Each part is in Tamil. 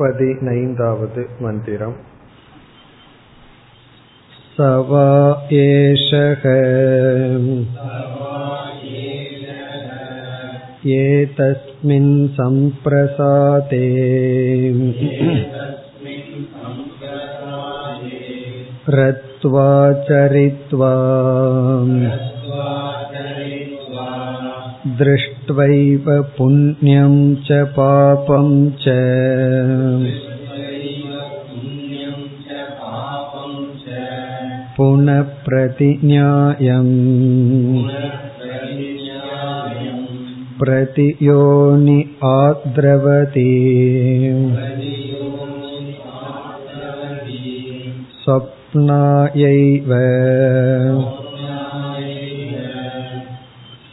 पदिनैन्दावद् मन्दिरम् स वा एषः एतस्मिन् सम्प्रसादे रत्वा चरित्वा दृष्ट्वैव पुण्यं च पापं च पुनः प्रतिज्ञायम् प्रतियोनि आद्रवति स्वप्नायैव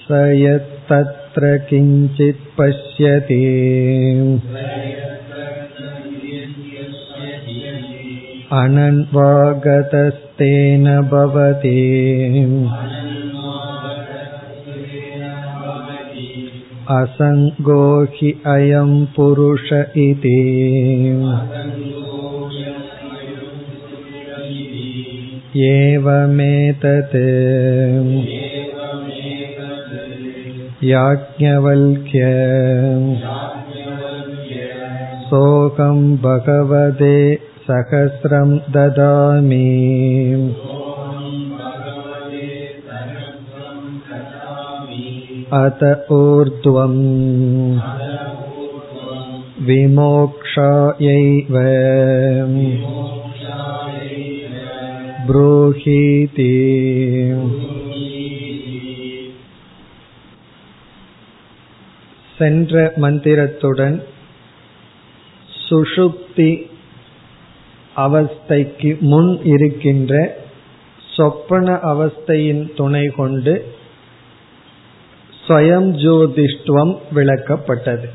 स यत्तत्र किञ्चित् पश्यति अनन्वागतस्तेन भवति असङ्गो हि अयं पुरुष इति एवमेतत् याज्ञवल्क्य सोऽहं भगवते सहस्रं ददामि अत ऊर्ध्वम् विमोक्षायैव ब्रूहीति சென்ற மந்திரத்துடன் சுஷுப்தி அவஸ்தைக்கு முன் இருக்கின்ற சொப்பன அவஸ்தையின் துணை கொண்டு ஸ்வயம் ஜோதிஷ்டுவம் விளக்கப்பட்டது.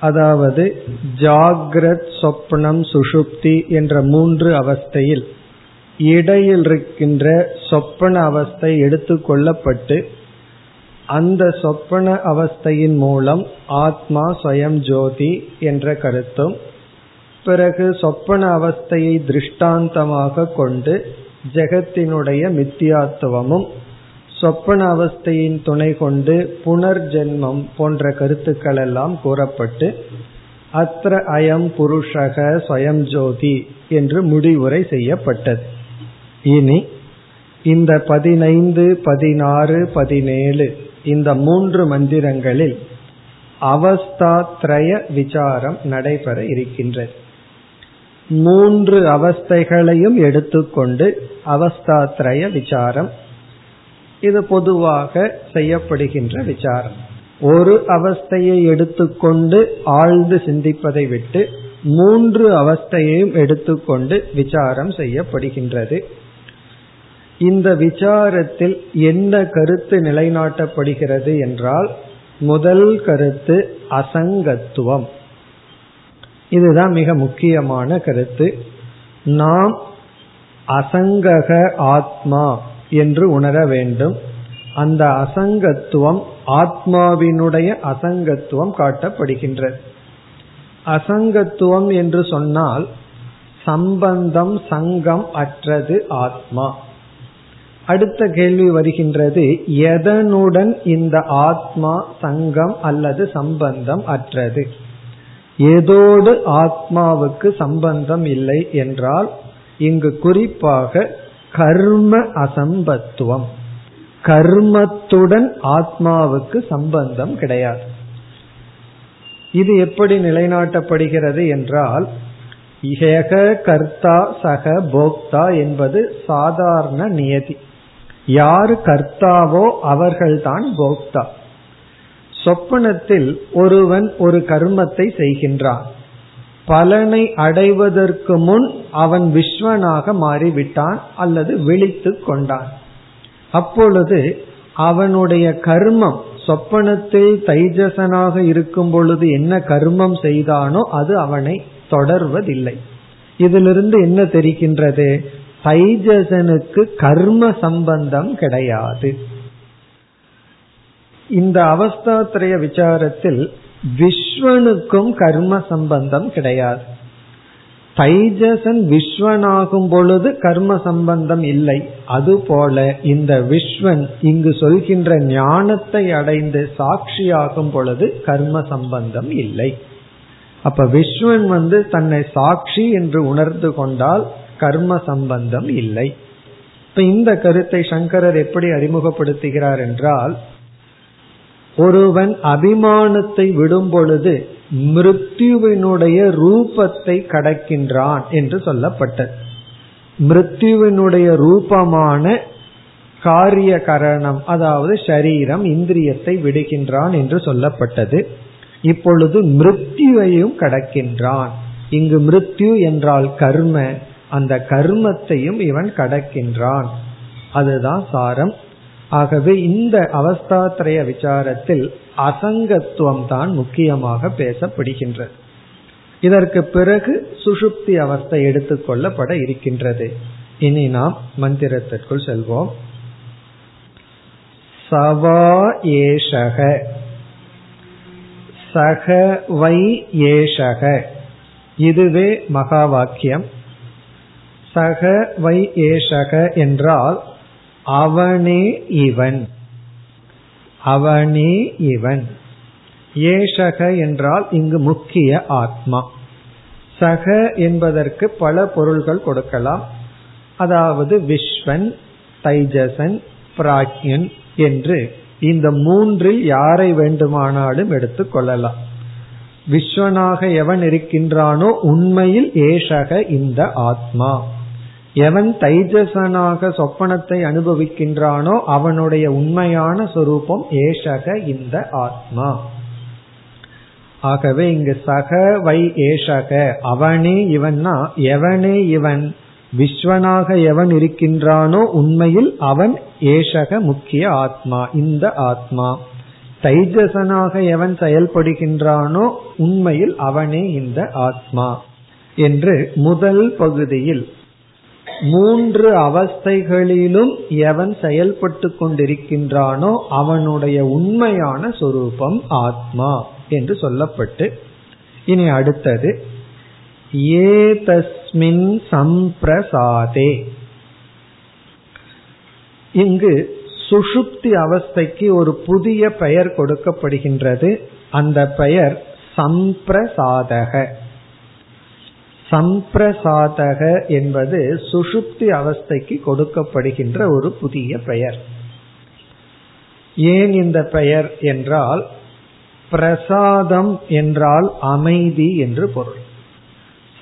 அதாவது ஜாகிரத் சொப்னம் சுஷுப்தி என்ற மூன்று அவஸ்தையில் இடையில் இருக்கின்ற சொப்பன அவஸ்தை எடுத்துக்கொள்ளப்பட்டு அந்த சொப்பன அவஸ்தையின் மூலம் ஆத்மா ஸ்வயம் ஜோதி என்ற கருத்தும் பிறகு சொப்பன அவஸ்தையை திருஷ்டாந்தமாக கொண்டு ஜெகத்தினுடைய மித்தியாத்துவமும் சொப்பன அவஸ்தையின் துணை கொண்டு புனர்ஜென்மம் போன்ற கருத்துக்கள் எல்லாம் கூறப்பட்டு அத்திர அயம் புருஷக ஸ்வயம் ஜோதி என்று முடிவுரை செய்யப்பட்டது. இனி இந்த பதினைந்து பதினாறு பதினேழு இந்த மூன்று மந்திரங்களில் அவஸ்தாத்ரய விசாரம் நடைபெற இருக்கின்றது. மூன்று அவஸ்தைகளையும் எடுத்துக்கொண்டு அவஸ்தாத்ரய விசாரம் இது பொதுவாக செய்யப்படுகின்ற விசாரம். ஒரு அவஸ்தையை எடுத்துக்கொண்டு ஆழ்ந்து சிந்திப்பதை விட்டு மூன்று அவஸ்தையையும் எடுத்துக்கொண்டு விசாரம் செய்யப்படுகின்றது. இந்த விசாரத்தில் என்ன கருத்து நிலைநாட்டப்படுகிறது என்றால் முதல் கருத்து அசங்கத்துவம். இதுதான் மிக முக்கியமான கருத்து. நாம் அசங்கக ஆத்மா என்று உணர வேண்டும். அந்த அசங்கத்துவம் ஆத்மாவினுடைய அசங்கத்துவம் காட்டப்படுகின்றது. அசங்கத்துவம் என்று சொன்னால் சம்பந்தம் சங்கம் அற்றது ஆத்மா. அடுத்த கேள்வி வருகின்றது எதனுடன் இந்த ஆத்மா சங்கம் அல்லது சம்பந்தம் அற்றது? ஏதோடு ஆத்மாவுக்கு சம்பந்தம் இல்லை என்றால் இங்கு குறிப்பாக கர்ம அசம்பத்துவம். கர்மத்துடன் ஆத்மாவுக்கு சம்பந்தம் கிடையாது. இது எப்படி நிலைநாட்டப்படுகிறது என்றால் ஏக கர்த்தா சக போக்தா என்பது சாதாரண நியதி. யார் கர்த்தாவோ அவர்கள்தான் போக்தா. சொப்பனத்தில் ஒருவன் ஒரு கர்மத்தை செய்கின்றான். பலனை அடைவதற்கு முன் அவன் விஸ்வனாக மாறிவிட்டான் அல்லது விழித்து கொண்டான். அப்பொழுது அவனுடைய கர்மம் சொப்பனத்தில் தைஜசனாக இருக்கும் பொழுது என்ன கர்மம் செய்தானோ அது அவனை தொடர்வதில்லை. இதிலிருந்து என்ன தெரிகின்றது? தைஜசனுக்கு கர்ம சம்பந்தம் கிடையாது. இந்த அவஸ்தாத்திரைய விசாரத்தில் விஸ்வனுக்கும் கர்ம சம்பந்தம் கிடையாது. தைஜசன் விஸ்வனாகும் பொழுது கர்ம சம்பந்தம் இல்லை. அதுபோல இந்த விஸ்வன் இங்கு சொல்கின்ற ஞானத்தை அடைந்து சாட்சியாகும் பொழுது கர்ம சம்பந்தம் இல்லை. அப்ப விஸ்வன் வந்து தன்னை சாட்சி என்று உணர்ந்து கொண்டால் கர்ம சம்பந்தம் இல்லை. இப்ப இந்த கருத்தை சங்கரர் எப்படி அறிமுகப்படுத்துகிறார் என்றால் ஒருவன் அபிமானத்தை விடும் பொழுது மிருத்யுவினுடைய ரூபத்தை கடக்கின்றான் என்று சொல்லப்பட்டது. மிருத்யுவினுடைய ரூபமான காரிய கரணம் அதாவது சரீரம் இந்திரியத்தை விடுகின்றான் என்று சொல்லப்பட்டது. இப்பொழுது மிருத்யுவையும் கடக்கின்றான். இங்கு மிருத்யு என்றால் கர்ம அந்த கர்மத்தையும் இவன் கடக்கின்றான். அதுதான் சாரம். ஆகவே இந்த அவஸ்தாத்திரைய விசாரத்தில் அசங்கத்துவம் தான் முக்கியமாக பேசப்படுகின்றது. இதற்கு பிறகு சுசுப்தி அவஸ்தை எடுத்துக்கொள்ளப்பட இருக்கின்றது. இனி நாம் மந்திரத்திற்குள் செல்வோம். சவா ஏஷக. சக வை ஏஷக. இதுவே மகா வாக்கியம். சக வை ஏஷக என்றால் அவனே இவன். அவனே இவன். ஏஷக என்றால் இங்கு முக்கிய ஆத்மா. சக என்பதற்கு பல பொருள்கள் கொடுக்கலாம். அதாவது விஸ்வன் தைஜசன் பிராக்யன் என்று இந்த மூன்றில் யாரை வேண்டுமானாலும் எடுத்துக் கொள்ளலாம். விஸ்வனாக எவன் இருக்கின்றானோ உண்மையில் ஏஷக இந்த ஆத்மா. எவன் தைஜசனாக சொப்பனத்தை அனுபவிக்கின்றானோ அவனுடைய உண்மையான சொரூபம் ஏஷக இந்த ஆத்மா. ஆகவே இங்கு சக வை ஏஷக அவனே இவன்னா எவனே இவன் விஸ்வனாக எவன் இருக்கின்றானோ உண்மையில் அவன் ஏஷக முக்கிய ஆத்மா இந்த ஆத்மா. தைஜசனாக எவன் செயல்படுகின்றானோ உண்மையில் அவனே இந்த ஆத்மா. என்று முதல் பகுதியில் மூன்று அவஸ்தைகளிலும் எவன் செயல்பட்டு கொண்டிருக்கின்றானோ அவனுடைய உண்மையான சொரூபம் ஆத்மா என்று சொல்லப்பட்டு இனி அடுத்தது ஏதஸ்மின் சம்பிரசாதே. இங்கு சுஷுப்தி அவஸ்தைக்கு ஒரு புதிய பெயர் கொடுக்கப்படுகின்றது. அந்த பெயர் சம்பிரசாதக. சம்பிரசாதக என்பது சுஷுப்தி அவஸ்தைக்கு கொடுக்கப்படுகின்ற ஒரு புதிய பெயர். ஏன் இந்த பெயர் என்றால் பிரசாதம் என்றால் அமைதி என்று பொருள்.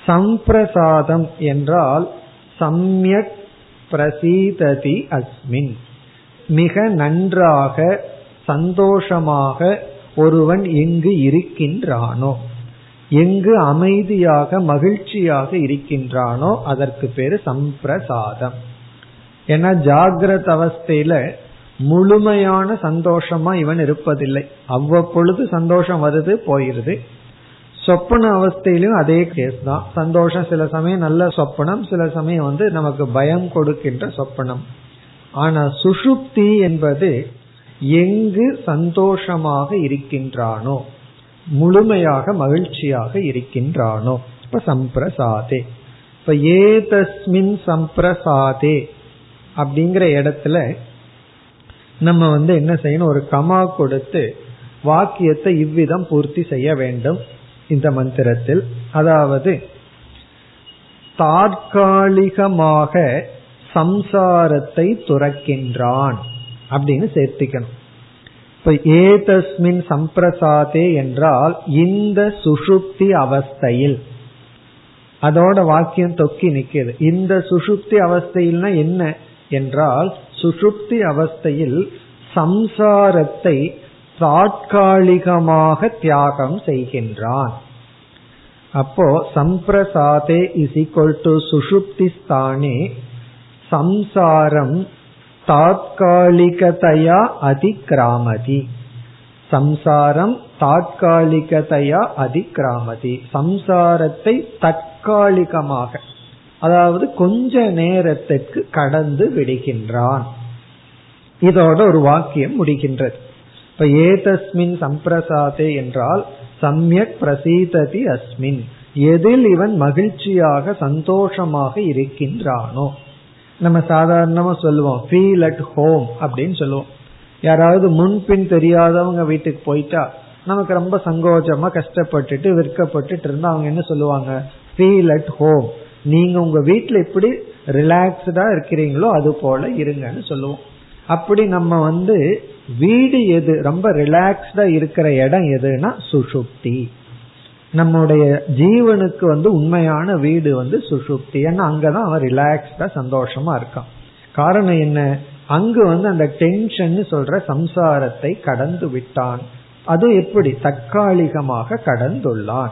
சம்பிரசாதம் என்றால் சம்யக் பிரசீததி அஸ்மின். மிக நன்றாக சந்தோஷமாக ஒருவன் எங்கு இருக்கின்றானோ? எங்கு அமைதியாக மகிழ்ச்சியாக இருக்கின்றானோ அதற்கு பேரு சம்பிரசாதம். ஏன்னா ஜாகிரத அவஸ்தையில முழுமையான சந்தோஷமா இவன் இருப்பதில்லை. அவ்வப்பொழுது சந்தோஷம் வருது போயிருது. சொப்பன அவஸ்தையிலும் அதே கேஸ் தான். சந்தோஷம் சில சமயம் நல்ல சொப்பனம் சில சமயம் வந்து நமக்கு பயம் கொடுக்கின்ற சொப்பனம். ஆனா சுஷுப்தி என்பது எங்கு சந்தோஷமாக இருக்கின்றானோ முழுமையாக மகிழ்ச்சியாக இருக்கின்றானோ? இப்ப சம்பிரசாதே. இப்ப ஏதஸ்மின் சம்பிரசாதே அப்படிங்கிற இடத்துல நம்ம வந்து என்ன செய்யணும்? ஒரு கமா கொடுத்து வாக்கியத்தை இவ்விதம் பூர்த்தி செய்ய வேண்டும் இந்த மந்திரத்தில். அதாவது தாற்காலிகமாக சம்சாரத்தை துறக்கின்றான் அப்படின்னு சேர்த்திக்கணும். இப்ப ஏதஸ்மின் சம்பிரசாதே என்றால் இந்த சுஷுப்தி அவஸ்தையில். அதோட வாக்கியம் தொக்கி நிக்கிறது இந்த சுஷுப்தி அவஸ்தையில்னா என்ன என்றால் சுஷுப்தி அவஸ்தையில் சம்சாரத்தை தாற்காலிகமாக தியாகம் செய்கின்றான். அப்போ சம்பிரசாதே இஸ் ஈக்வல் டு சுஷுப்தி ஸ்தானே சம்சாரம் தாத்காலிகதையா அதிகிராமதி. சம்சாரம் தாத்காலிகதையா அதிகிராமதி. சம்சாரத்தை தற்காலிகமாக அதாவது கொஞ்ச நேரத்திற்கு கடந்து விடுகின்றான். இதோட ஒரு வாக்கியம் முடிகின்றது. இப்ப ஏதஸ்மின் சம்பிரசாதே என்றால் சமயக் பிரசீததி அஸ்மின். எதில் இவன் மகிழ்ச்சியாக சந்தோஷமாக இருக்கின்றானோ? நம்ம சாதாரணமா சொல்லுவோம் ஃபீல் அட் ஹோம் அப்படின்னு சொல்லுவோம். யாராவது முன்பின் தெரியாதவங்க வீட்டுக்கு போயிட்டா நமக்கு ரொம்ப சங்கோஜமா கஷ்டப்பட்டுட்டு விற்கப்பட்டுட்டு இருந்தா அவங்க என்ன சொல்லுவாங்க? ஃபீல் அட் ஹோம் நீங்க உங்க வீட்டுல எப்படி ரிலாக்ஸ்டா இருக்கிறீங்களோ அது போல இருங்கன்னு சொல்லுவோம். அப்படி நம்ம வந்து வீடு எது ரொம்ப ரிலாக்ஸ்டா இருக்கிற இடம் எதுனா சுஷுப்தி. நம்முடைய ஜீவனுக்கு வந்து உண்மையான வீடு வந்து சுசுப்தி. ஏன்னா அங்கதான் அவன் ரிலாக்ஸ்டா சந்தோஷமா இருக்கான். காரணம் என்ன? அங்கு வந்து அந்த டென்ஷன் சொல்ற சம்சாரத்தை கடந்து விட்டான். அது எப்படி? தற்காலிகமாக கடந்துள்ளான்.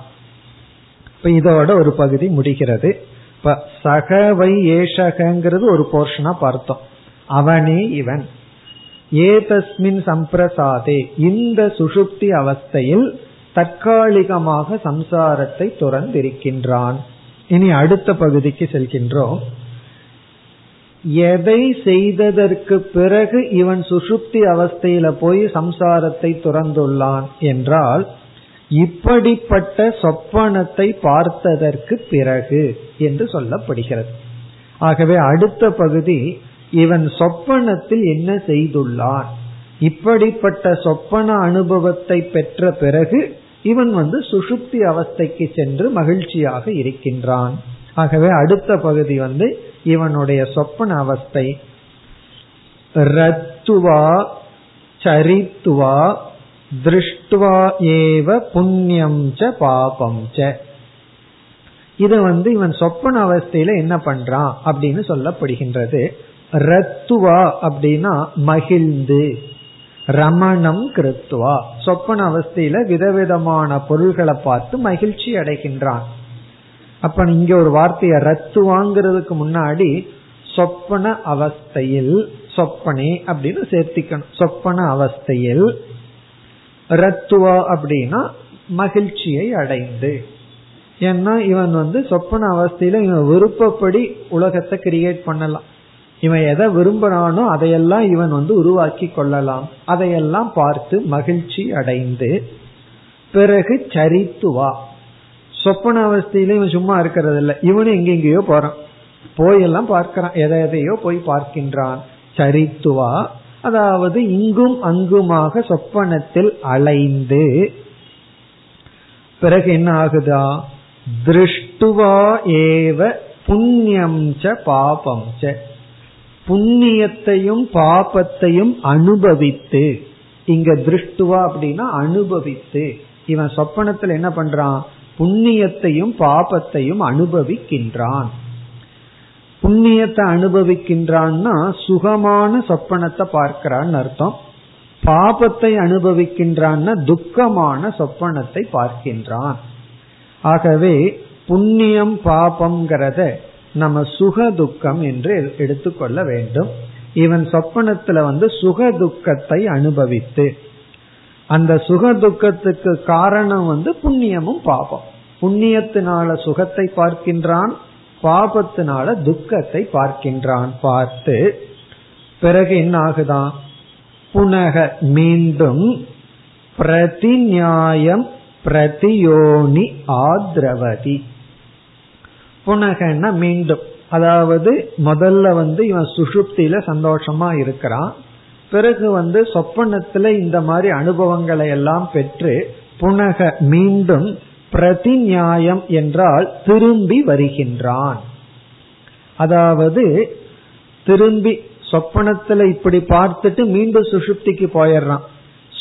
இப்ப இதோட ஒரு பகுதி முடிகிறது. இப்ப சகவை ஏஷகங்கிறது ஒரு போர்ஷனா பார்த்தோம். அவனே இவன். ஏதஸ்மின் சம்பிரசாதே. இந்த சுஷுப்தி அவஸ்தையில் தற்காலிகமாக சம்சாரத்தை துறந்திருக்கின்றான். இனி அடுத்த பகுதிக்கு செல்கின்றோம். எதை செய்ததற்கு பிறகு இவன் சுசுப்தி அவஸ்தையில போய் சம்சாரத்தை துறந்துள்ளான் என்றால் இப்படிப்பட்ட சொப்பனத்தை பார்த்ததற்கு பிறகு என்று சொல்லப்படுகிறது. ஆகவே அடுத்த பகுதி இவன் சொப்பனத்தில் என்ன செய்துள்ளான்? இப்படிப்பட்ட சொப்பன அனுபவத்தை பெற்ற பிறகு இவன் வந்து சுசுப்தி அவஸ்தைக்கு சென்று மகிழ்ச்சியாக இருக்கின்றான். ஆகவே அடுத்த பகுதி வந்து இவனுடைய சொப்பன அவஸ்தை. ரத்துவா சரித்துவா திருஷ்டுவா ஏவ புண்ணியம் ச பாபம் ச. இது வந்து இவன் சொப்பன அவஸ்தையில என்ன பண்றான் அப்படின்னு சொல்லப்படுகின்றது. ரத்துவா அப்படின்னா மகிழ்ந்து. ரமணம் கிருத்துவா சொப்பன அவஸ்தையில விதவிதமான பொருள்களை பார்த்து மகிழ்ச்சி அடைகின்றான். அப்ப இங்க ஒரு வார்த்தையை ரத்துவாங்கிறதுக்கு முன்னாடி சொப்பன அவஸ்தையில் சொப்பனே அப்படின்னு சேர்த்திக்கணும். சொப்பன அவஸ்தையில் ரத்துவா அப்படின்னா மகிழ்ச்சியை அடைந்து. ஏன்னா இவன் வந்து சொப்பன அவஸ்தையில இவன் விருப்பப்படி உலகத்தை கிரியேட் பண்ணலாம். இவன் எதை விரும்பினானோ அதையெல்லாம் இவன் வந்து உருவாக்கி கொள்ளலாம். அதையெல்லாம் பார்த்து மகிழ்ச்சி அடைந்து பிறகு சரித்துவா சொப்பன அவஸ்தையில இவன் சும்மா இருக்கிறது இல்லை இவனும் எங்கெங்கயோ போறான். போயெல்லாம் பார்க்கிறான். எதை எதையோ போய் பார்க்கின்றான். சரித்துவா அதாவது இங்கும் அங்குமாக சொப்பனத்தில் அலைந்து பிறகு என்ன ஆகுதா? திருஷ்டுவா ஏவ புண்ணியம் ச பாபம் ச. புண்ணியத்தையும் பாபத்தையும் அனுபவித்து இங்க திருஷ்டுவா அப்படின்னா அனுபவித்து இவன் சொப்பனத்தில் என்ன பண்றான்? புண்ணியத்தையும் பாபத்தையும் அனுபவிக்கின்றான். புண்ணியத்தை அனுபவிக்கின்றான்னா சுகமான சொப்பனத்தை பார்க்கிறான்னு அர்த்தம். பாபத்தை அனுபவிக்கின்றான்னா துக்கமான சொப்பனத்தை பார்க்கின்றான். ஆகவே புண்ணியம் பாபம்ங்கிறத நம்ம சுக துக்கம் என்று எடுத்துக்கொள்ள வேண்டும். இவன் சொப்பனத்துல வந்து சுக துக்கத்தை அனுபவித்து அந்த சுக துக்கத்துக்கு காரணம் வந்து புண்ணியமும் பாபம். புண்ணியத்தினால சுகத்தை பார்க்கின்றான் பாபத்தினால துக்கத்தை பார்க்கின்றான். பார்த்து பிறகு என்ன ஆகுதான் புனக மீண்டும் பிரதிநியாயம் பிரதியோனி ஆத்ரவதி. புனகன்னா மீண்டும். அதாவது முதல்ல வந்து இவன் சுஷுப்தியில சந்தோஷமா இருக்கிறான். பிறகு வந்து சொப்பனத்துல இந்த மாதிரி அனுபவங்களை எல்லாம் பெற்று புனக மீண்டும் பிரதிநியாயம் என்றால் திரும்பி வருகின்றான். அதாவது திரும்பி சொப்பனத்துல இப்படி பார்த்துட்டு மீண்டும் சுஷுப்திக்கு போயிடுறான்.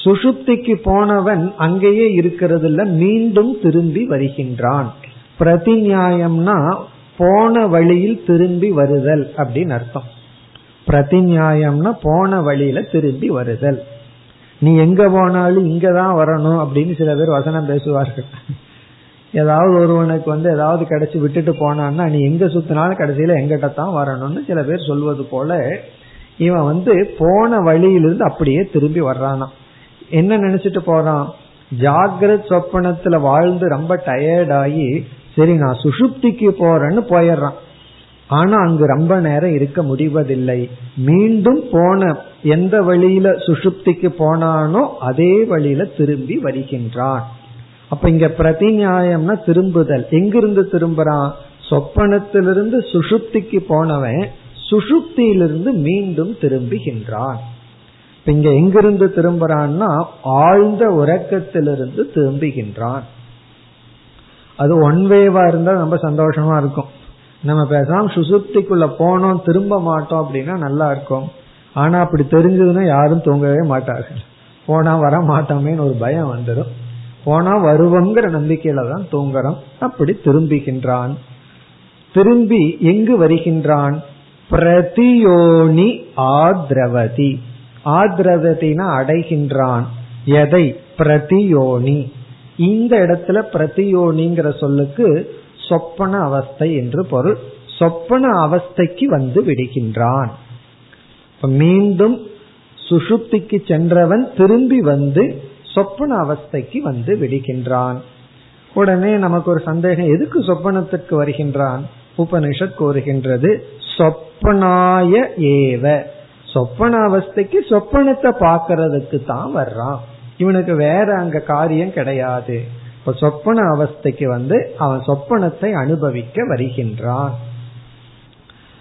சுஷுப்திக்கு போனவன் அங்கேயே இருக்கிறது இல்ல மீண்டும் திரும்பி வருகின்றான். பிரதிநியாயம்னா போன வழியில் திரும்பி வருதல் அப்படின்னு அர்த்தம். பிரதிநியாயம்னா போன வழியில திரும்பி வருதல். நீ எங்க போனாலும் இங்கதான் வரணும் அப்படின்னு சில பேர் வசனம் பேசுவார்கள். ஏதாவது ஒருவனுக்கு வந்து ஏதாவது கிடைச்சி விட்டுட்டு போனான்னா நீ எங்க சுத்தினாலும் கடைசியில எங்கிட்ட தான் வரணும்னு சில பேர் சொல்வது போல இவன் வந்து போன வழியிலிருந்து அப்படியே திரும்பி வர்றானா என்ன நினைச்சிட்டு போறான்? ஜாகிரத் சொப்பனத்துல வாழ்ந்து ரொம்ப டயர்டாகி சரி நான் சுசுப்திக்கு போறேன்னு போயிடுறான். ஆனா அங்கு ரொம்ப நேரம் இருக்க முடிவதில்லை. மீண்டும் போன எந்த வழியில சுசுப்திக்கு போனானோ அதே வழியில திரும்பி வருகின்றான். அப்ப இங்க பிரதிநியாயம்னா திரும்புதல். எங்கிருந்து திரும்புறான்? சொப்பனத்திலிருந்து சுஷுப்திக்கு போனவன் சுஷுப்தியிலிருந்து மீண்டும் திரும்புகின்றான். இங்க எங்கிருந்து திரும்புறான்னா ஆழ்ந்த உறக்கத்திலிருந்து திரும்புகின்றான். அது ஒன் வேவா இருந்தா ரொம்ப சந்தோஷமா இருக்கும். நம்ம பேசாம சுசுப்திக்குள்ள போனோம் திரும்ப மாட்டோம் அப்படின்னா நல்லா இருக்கும். ஆனா அப்படி தெரிஞ்சதுன்னா யாரும் தூங்கவே மாட்டார்கள். போனா வர மாட்டோமேன்னு ஒரு பயம் வந்துடும் போனா வருவோங்கிற நம்பிக்கையில தான் தூங்குறோம். அப்படி திரும்புகின்றான். திரும்பி எங்கு வருகின்றான்? பிரதியோனி ஆத்ரவதி. ஆத்ரவதினா அடைகின்றான். எதை? பிரதியோனி. இந்த இடத்துல பிரதியோனிங்கிற சொல்லுக்கு சொப்பன அவஸ்தை என்று பொருள். சொப்பன அவஸ்தைக்கு வந்து விடுகின்றான். மீண்டும் சுசுப்திக்கு சென்றவன் திரும்பி வந்து சொப்பன அவஸ்தைக்கு வந்து விடுகின்றான். உடனே நமக்கு ஒரு சந்தேகம் எதுக்கு சொப்பனத்திற்கு வருகின்றான்? உபனிஷத் கூறுகின்றது சொப்பனாய ஏவ. சொப்பன அவஸ்தைக்கு சொப்பனத்தை பார்க்கறதுக்கு தான் வர்றான். இவனுக்கு வேற அங்க காரியம் கிடையாது. இப்ப சொப்பன அவஸ்தைக்கு வந்து அவன் சொப்பனத்தை அனுபவிக்க வருகின்றான்.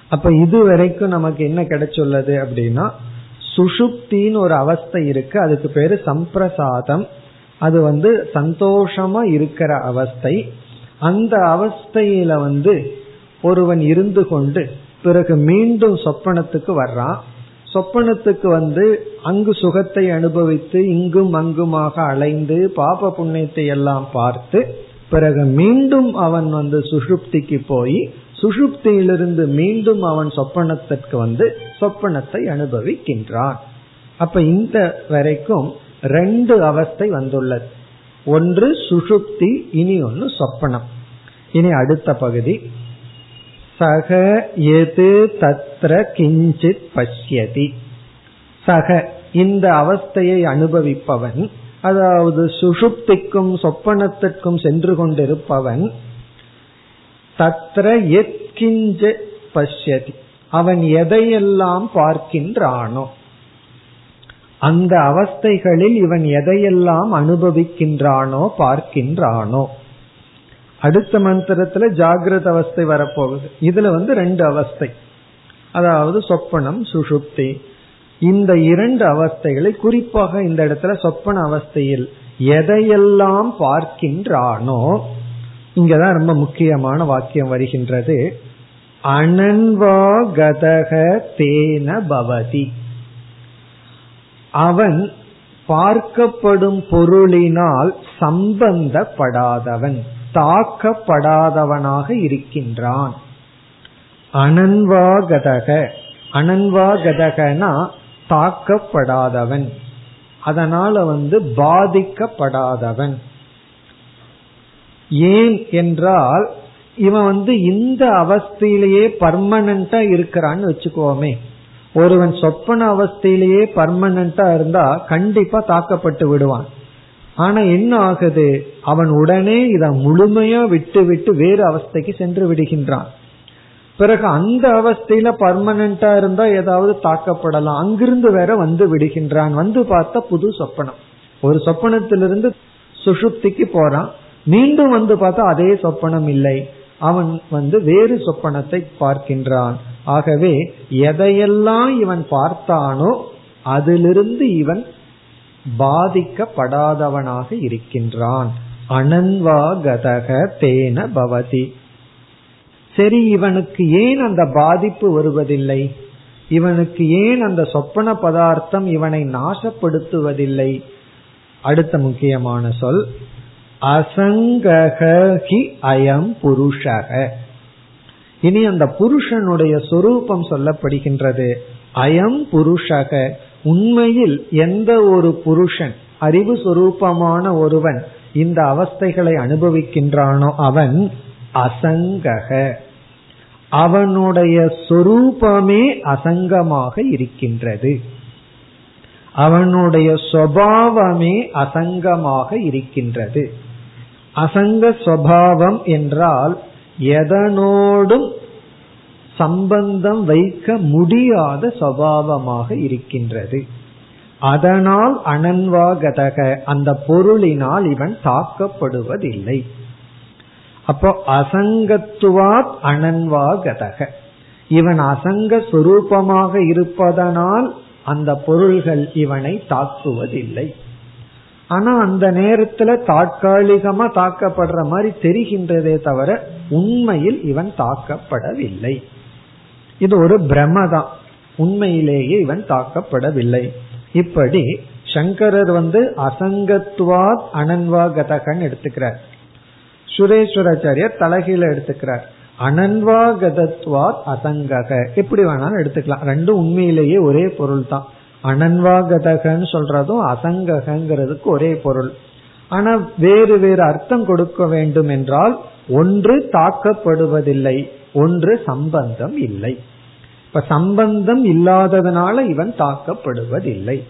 அப்ப இது வரைக்கும் நமக்கு என்ன கிடைச்சுள்ளது அப்படின்னா சுஷுப்தின்னு ஒரு அவஸ்தை இருக்கு அதுக்கு பேரு சம்பிரசாதம். அது வந்து சந்தோஷமா இருக்கிற அவஸ்தை. அந்த அவஸ்தையில வந்து ஒருவன் இருந்து கொண்டு பிறகு மீண்டும் சொப்பனத்துக்கு வர்றான். சொப்பனத்துக்கு வந்து அங்கு சுகத்தை அனுபவித்து இங்கும் அங்குமாக அலைந்து பாப புண்ணியத்தை எல்லாம் பார்த்து பிறகு மீண்டும் அவன் வந்து சுஷுப்திக்கு போய் சுஷுப்தியிலிருந்து மீண்டும் அவன் சொப்பனத்திற்கு வந்து சொப்பனத்தை அனுபவிக்கின்றான். அப்ப இந்த வரைக்கும் ரெண்டு அவஸ்தை வந்துள்ளது. ஒன்று சுஷுப்தி இனி ஒன்று சொப்பனம். இனி அடுத்த பகுதி. சக எது தத்ர கிஞ்சித் பஷ்யதி. சக இந்த அவஸ்தையை அனுபவிப்பவன் அதாவது சுஷுப்திக்கும் சொப்பனத்திற்கும் சென்று கொண்டிருப்பவன் தத்ர எத்கிஞ்ச பஷ்யதி. அவன் எதையெல்லாம் பார்க்கின்றானோ அந்த அவஸ்தைகளில் இவன் எதையெல்லாம் அனுபவிக்கின்றானோ பார்க்கின்றானோ. அடுத்த மந்திரத்துல ஜாகிரத அவஸ்தை வரப்போகுது. இதுல வந்து ரெண்டு அவஸ்தை. அதாவது சொப்பனம் சுஷுப்தி. இந்த இரண்டு அவஸ்தைகளை குறிப்பாக இந்த இடத்துல சொப்பன அவஸ்தையில் எதையெல்லாம் பார்க்கின்றானோ இங்கதான் ரொம்ப முக்கியமான வாக்கியம் வருகின்றது. அனன்வாகதக தேன பவதி. அவன் பார்க்கப்படும் பொருளினால் சம்பந்தப்படாதவன். தாக்கப்படாதவனாக இருக்கின்றான். அனன்வாகதக. அனன்வாகதகனா தாக்கப்படாதவன். அதனால வந்து பாதிக்கப்படாதவன். ஏன் என்றால் இவன் வந்து இந்த அவஸ்தையிலேயே பர்மனண்டா இருக்கிறான்னு வச்சுக்கோமே. ஒருவன் சொப்பன அவஸ்தையிலேயே பர்மனண்டா இருந்தா கண்டிப்பா தாக்கப்பட்டு விடுவான். ஆனா என்ன ஆகுது? அவன் உடனே இதை முழுமையா விட்டு விட்டு வேறு அவஸ்தைக்கு சென்று விடுகின்றான். பிறகு அந்த அவஸ்தையில பர்மனண்டா இருந்தா ஏதாவது தாக்கப்படலாம். அங்கிருந்து வேற வந்து விடுகின்றான். வந்து பார்த்தா புது சொப்பனம். ஒரு சொப்பனத்திலிருந்து சுஷுப்திக்கு போறான். மீண்டும் வந்து பார்த்தா அதே சொப்பனம் இல்லை. அவன் வந்து வேறு சொப்பனத்தை பார்க்கின்றான். ஆகவே எதையெல்லாம் இவன் பார்த்தானோ அதிலிருந்து இவன் பாதிக்கப்படாதவனாக இருக்கின்றான். அனன்வாகதக தேன பவதி. சரி இவனுக்கு ஏன் அந்த பாதிப்பு வருவதில்லை? இவனுக்கு ஏன் அந்த சொப்பன பதார்த்தம் இவனை நாசப்படுத்துவதில்லை? அடுத்த முக்கியமான சொல் அசங்ககி அயம் புருஷக. இனி அந்த புருஷனுடைய சொரூபம் சொல்லப்படுகின்றது. அயம் புருஷக. உண்மையில் எந்த ஒரு புருஷன் அறிவு சுரூபமான ஒருவன் இந்த அவஸ்தைகளை அனுபவிக்கின்றானோ அவன் அசங்கக. அவனுடைய சொரூபமே அசங்கமாக இருக்கின்றது. அவனுடைய சுவாவமே அசங்கமாக இருக்கின்றது. அசங்க சுவாவம் என்றால் எதனோடும் சம்பந்தம் வைக்க முடியாத சபாவமாக இருக்கின்றது. அதனால் அனன்வாகதக அந்த பொருளினால் இவன் தாக்கப்படுவதில்லை. அப்போ அசங்கத்துவாத் அனன்வாகதக. இவன் அசங்க சுரூபமாக இருப்பதனால் அந்த பொருள்கள் இவனை தாக்குவதில்லை. ஆனா அந்த நேரத்துல தாற்காலிகமா தாக்கப்படுற மாதிரி தெரிகின்றதே தவிர உண்மையில் இவன் தாக்கப்படவில்லை. இது ஒரு பிரமதான் உண்மையிலேயே இவன் தாக்கப்படவில்லை. இப்படி சங்கரர் வந்து அசங்கத்துவாத் அனன்வாகதகன் எடுத்துக்கிறார். சுரேஸ்வராச்சாரியர் தலகீழ எடுத்துக்கிறார். அனன்வாகதத்வாத் அசங்கக. எப்படி வேணாலும் எடுத்துக்கலாம். ரெண்டும் உண்மையிலேயே ஒரே பொருள் தான் அனன்வாகதகன்னு சொல்றதும் அசங்ககங்கிறதுக்கு ஒரே பொருள். ஆனா வேறு வேறு அர்த்தம் கொடுக்க வேண்டும் என்றால் ஒன்று தாக்கப்படுவதில்லை ஒன்று சம்பந்தம் இல்லை. இப்ப சம்பந்தம் இல்லாததுனால இவன் தாக்கப்படுவதில்லை.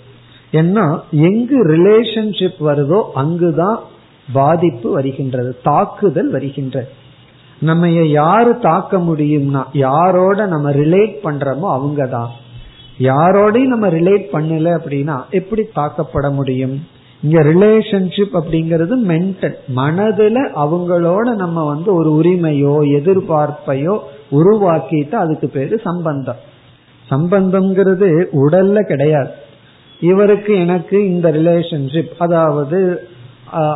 ஏன்னா எங்கு ரிலேஷன்ஷிப் வருதோ அங்குதான் பாதிப்பு வருகின்றது தாக்குதல் வருகின்றது. நம்ம யாரு தாக்க முடியும்னா யாரோட நம்ம ரிலேட் பண்றோமோ அவங்க தான் யாரோடையும் நம்ம ரிலேட் பண்ணல அப்படின்னா எப்படி தாக்கப்பட முடியும்? இங்க ரிலேஷன்ஷிப் அப்படிங்கிறது மென்டல் மனதுல அவங்களோட நம்ம வந்து ஒரு உரிமையோ எதிர்பார்ப்பையோ உருவாக்கிட்டு அதுக்கு பேரு சம்பந்தம். சம்பந்தம்ங்கிறது உடல்ல கிடையாது. இவருக்கு எனக்கு இந்த ரிலேஷன்ஷிப் அதாவது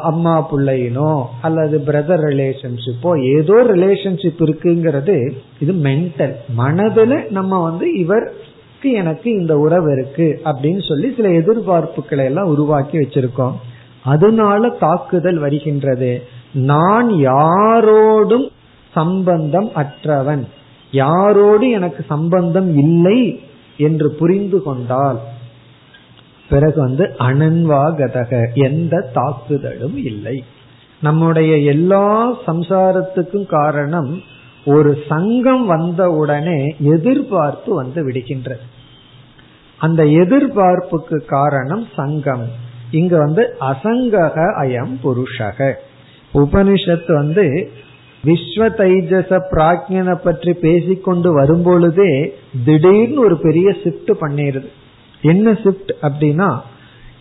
அம்மா பிள்ளையினோ அல்லது பிரதர் ரிலேஷன்ஷிப்போ ஏதோ ரிலேஷன்ஷிப் இருக்குங்கிறது இது மென்டல் மனதுல நம்ம வந்து இவருக்கு எனக்கு இந்த உறவு இருக்கு அப்படின்னு சொல்லி சில எதிர்பார்ப்புகளை எல்லாம் உருவாக்கி வச்சிருக்கோம். அதனால தாக்குதல் வருகின்றது. நான் யாரோடும் சம்பந்தம் அற்றவன். யாரோடு எனக்கு சம்பந்தம் இல்லை என்று புரிந்து கொண்டால் பிறகு வந்து அனன்வாகதக எந்த தாக்குதலும் இல்லை. நம்முடைய எல்லா சம்சாரத்துக்கும் காரணம் ஒரு சங்கம் வந்தவுடனே எதிர்பார்ப்பு வந்து விடுகின்றது. அந்த எதிர்பார்ப்புக்கு காரணம் சங்கம். இங்க வந்து அசங்கக அயம் புருஷக. உபனிஷத்து வந்து விஸ்வ தைஜச பிராஜ்யனை பற்றி பேசிக்கொண்டு வரும்பொழுதே திடீர்னு ஒரு பெரிய ஷிப்ட் பண்ணிருது. என்ன ஷிப்ட் அப்படின்னா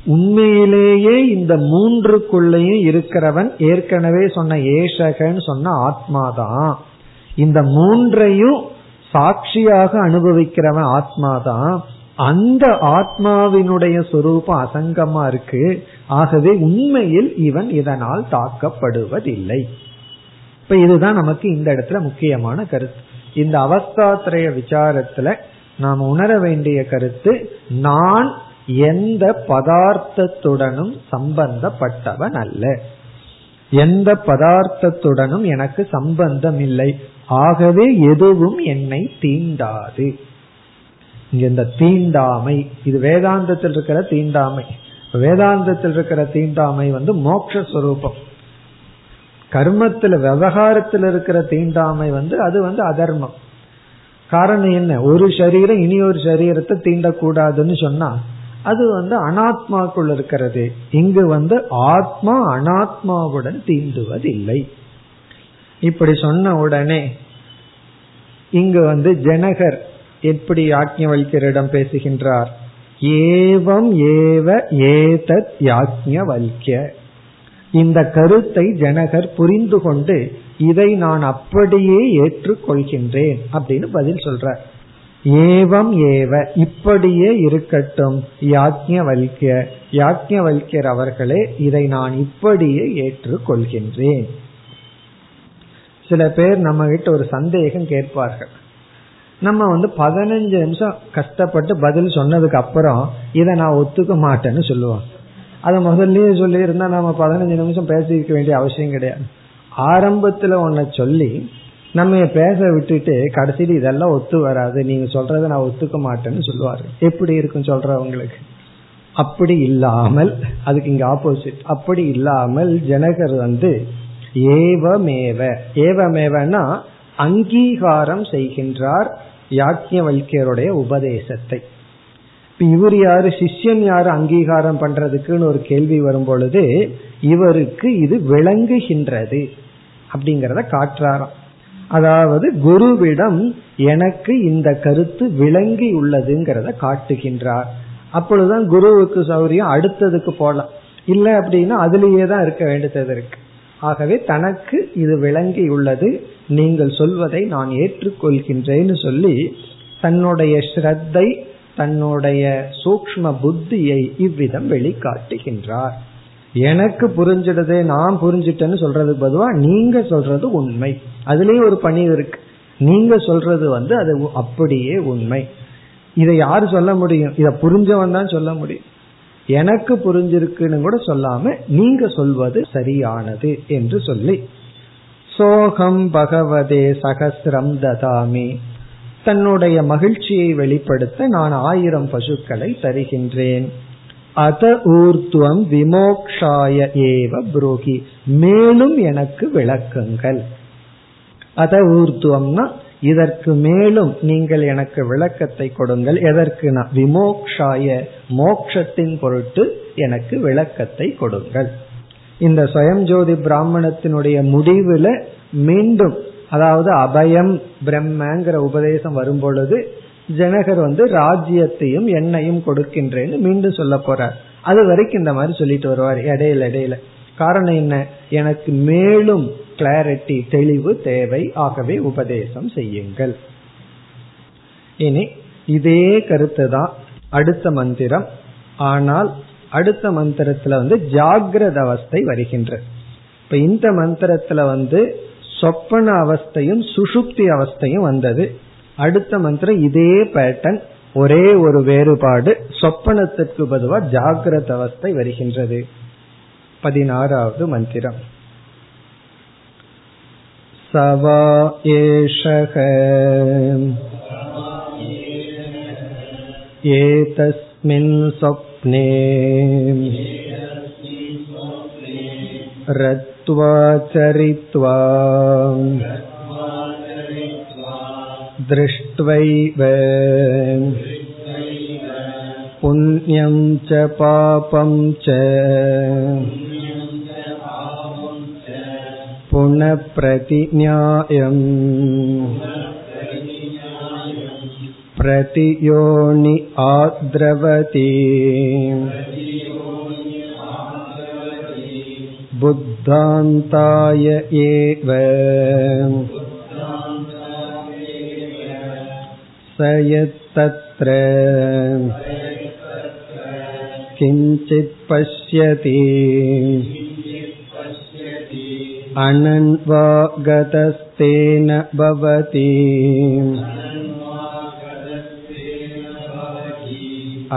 உண்மையிலேயே இந்த மூன்றுக்குள்ளேயும் இருக்கிறவன் ஏற்கனவே சொன்ன ஏஷகன்னு சொன்ன ஆத்மாதான். இந்த மூன்றையும் சாட்சியாக அனுபவிக்கிறவன் ஆத்மாதான். அந்த ஆத்மாவினுடைய சொரூபம் அசங்கமா இருக்கு. ஆகவே உண்மையில் இவன் இதனால் தாக்கப்படுவதில்லை. இப்ப இதுதான் நமக்கு இந்த இடத்துல முக்கியமான கருத்து. இந்த அவஸ்தாத்திரைய விசாரத்துல நாம் உணர வேண்டிய கருத்து நான் எந்த பதார்த்தத்துடனும் சம்பந்தப்பட்டவன் அல்ல. எந்த பதார்த்தத்துடனும் எனக்கு சம்பந்தம் இல்லை. ஆகவே எதுவும் என்னை தீண்டாது. இந்த தீண்டாமை இது வேதாந்தத்தில் இருக்கிற தீண்டாமை. வேதாந்தத்தில் இருக்கிற தீண்டாமை வந்து மோக்ஷரூபம் கர்மத்துல விவகாரத்தில் இருக்கிற தீண்டாமை வந்து அது வந்து அதர்மம். காரணம் என்ன? ஒரு சரீரம் இனி ஒரு சரீரத்தை தீண்டக்கூடாதுன்னு சொன்னா அது வந்து அனாத்மாக்குள் இருக்கிறது. இங்கு வந்து ஆத்மா அனாத்மாவுடன் தீண்டுவதில்லை. இப்படி சொன்ன உடனே இங்கு வந்து ஜனகர் எப்படி யாக்ஞவல்யரிடம் பேசுகின்றார்? ஏவம் ஏவ ஏதத் யாக்ஞவல்ய இந்த கருத்தை ஜனகர் புரிந்து கொண்டு இதை நான் அப்படியே ஏற்றுக்கொள்கின்றேன் அப்படின்னு பதில் சொல்றார். ஏவம் ஏவ இப்படியே இருக்கட்டும் யாக்ஞவல்கிய யாக்ஞவல்யர் அவர்களே இதை நான் இப்படியே ஏற்றுக்கொள்கின்றேன். சில பேர் நம்ம கிட்ட ஒரு சந்தேகம் கேட்பார்கள். நம்ம வந்து பதினஞ்சு நிமிஷம் கஷ்டப்பட்டு பதில் சொன்னதுக்கு அப்புறம் இதை நான் ஒத்துக்க மாட்டேன்னு சொல்லுவாங்க. அதை முதல்லயே சொல்லி இருந்தா நம்ம பதினஞ்சு நிமிஷம் பேசிக்க வேண்டிய அவசியம் கிடையாது. ஆரம்பத்துல ஒன்ன சொல்லி நம்ம பேச விட்டுட்டு கடைசியில் இதெல்லாம் ஒத்து வராது. நீங்க சொல்றதை நான் ஒத்துக்க மாட்டேன்னு சொல்லுவாரு. எப்படி இருக்கும் சொல்றவங்களுக்கு அப்படி இல்லாமல் அதுக்கு இங்க ஆப்போசிட் அப்படி இல்லாமல் ஜனகர் வந்து ஏவமேவ. ஏவமேவனா அங்கீகாரம் செய்கின்றார் யாக்கியவல்யருடைய உபதேசத்தை. இப்ப இவர் யாரு? சிஷ்யன் யாரு அங்கீகாரம் பண்றதுக்குன்னு ஒரு கேள்வி வரும் பொழுது இவருக்கு இது விளங்குகின்றது அப்படிங்கறத காட்டுறாராம். அதாவது குருவிடம் எனக்கு இந்த கருத்து விளங்கி உள்ளதுங்கிறத காட்டுகின்றார். அப்பொழுதுதான் குருவுக்கு சௌரியம் அடுத்ததுக்கு போலாம். இல்லை அப்படின்னா அதுலேயே தான் இருக்க வேண்டியது இருக்கு. ஆகவே தனக்கு இது விளங்கி உள்ளது. நீங்கள் சொல்வதை நான் ஏற்றுக்கொள்கின்றேன்னு சொல்லி தன்னுடைய ஸ்ரத்தை தன்னுடைய சூக்ம புத்தியை இவ்விதம் வெளிக்காட்டுகின்றார். எனக்கு புரிஞ்சிடுது நான் புரிஞ்சிட்டேன்னு சொல்றதுக்கு பொதுவா நீங்க சொல்றது உண்மை. அதுலயும் ஒரு பணி இருக்கு. நீங்க சொல்றது வந்து அது அப்படியே உண்மை. இதை யாரு சொல்ல முடியும்? இத புரிஞ்சவன் தான் சொல்ல முடியும். எனக்கு புரிஞ்சிருக்குன்னு கூட சொல்லாம நீங்க சொல்வது சரியானது என்று சொல்லி. சோகம் பகவதே சகசிரம் ததாமி. தன்னுடைய மகிழ்ச்சியை வெளிப்படுத்த நான் ஆயிரம் பசுக்களை தருகின்றேன். அத ஊர்துவம் விமோக்ஷாய ஏவ புரோகி. மேலும் எனக்கு விளக்குங்கள். அத ஊர்துவம்னா இதற்கு மேலும் நீங்கள் எனக்கு விளக்கத்தை கொடுங்கள். எதற்கு நான் விமோக்ஷாய மோக்ஷத்தின் பொருட்டு எனக்கு விளக்கத்தை கொடுங்கள். இந்த சுயம்ஜோதி பிராமணத்தினுடைய முடிவுல மீண்டும் அதாவது அபயம் பிரம்மங்கிற உபதேசம் வரும் பொழுது ஜனகர் வந்து ராஜ்யத்தையும் எண்ணையும் கொடுக்கின்றேன்னு மீண்டும் சொல்ல போறார். அது வரைக்கும் இந்த மாதிரி சொல்லிட்டு வருவார் இடையில இடையில. காரணம் என்ன? எனக்கு மேலும் கிளாரிட்டி தெளிவு தேவை. ஆகவே உபதேசம் செய்யுங்கள். இனி இதே கருத்து தான் அடுத்த மந்திரம். ஆனால் அடுத்த மந்திரத்துல வந்து ஜாகிரத அவஸ்தை வருகின்ற. இப்ப இந்த மந்திரத்துல வந்து சொப்பன அவஸ்தையும் சுஷுப்தி அவஸ்தையும் வந்தது அடுத்த மந்திரம் இதே பேட்டன் ஒரே ஒரு வேறுபாடு சொப்பனத்திற்கு பொதுவா ஜாகிரத அவஸ்தை வருகின்றது பதினாறாவது மந்திரம் சவா ஏஷக एतस्मिन् स्वप्ने रत्वा चरित्वा दृष्ट्वैव पुण्यं च पापं च पुनः प्रतिन्यायम् प्रतियोनि आद्रवति बुद्धान्ताय एव स यत्तत्र किञ्चित् पश्यति अनन्वागतस्तेन भवति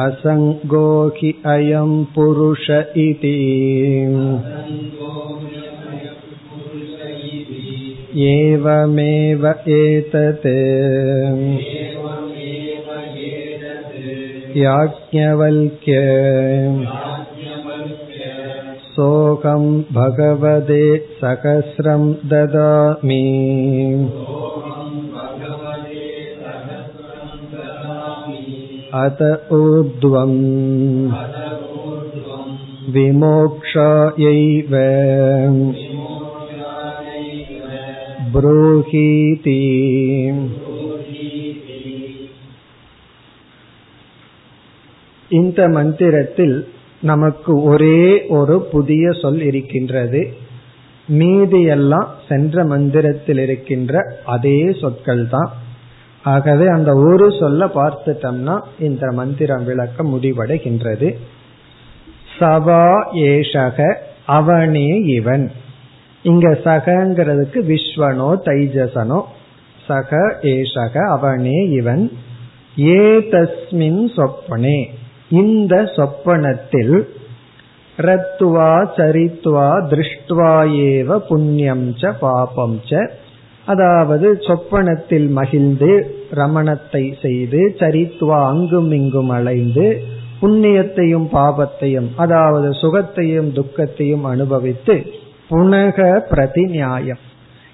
असङ्गो हि अयं पुरुष इति एवमेव एतत् याज्ञवल्क्य सोऽहं भगवते सहस्रं ददामि अत ऊर्ध्वम् विमोक्षायैव ब्रूहीति இந்த மந்திரத்தில் நமக்கு ஒரே ஒரு புதிய சொல் இருக்கின்றது மீதியெல்லாம் சென்ற மந்திரத்தில் இருக்கின்ற அதே சொற்கள் தான் ஆகவே அந்த ஒரு சொல்ல பார்த்துட்டோம்னா இந்த மந்திரம் விளக்க முடிவடைகின்றது சவா ஏஷக அவனே இவன் இங்க சகங்கிறதுக்கு விஸ்வனோ தைஜசனோ. சக ஏஷக அவனே இவன். ஏ தஸ்மின் சொப்பனே. இந்த சொப்பனத்தில் ரத்துவா சரித்வா திருஷ்டுவா ஏவ புண்ணியம் ச பாபம் ச. அதாவது சொப்பனத்தில் மகிழ்ந்து ரமணத்தை செய்து சரித்துவா அங்கும் இங்கும் அலைந்து புண்ணியத்தையும் பாபத்தையும் அதாவது சுகத்தையும் துக்கத்தையும் அனுபவித்து புனக பிரதி நியாயம்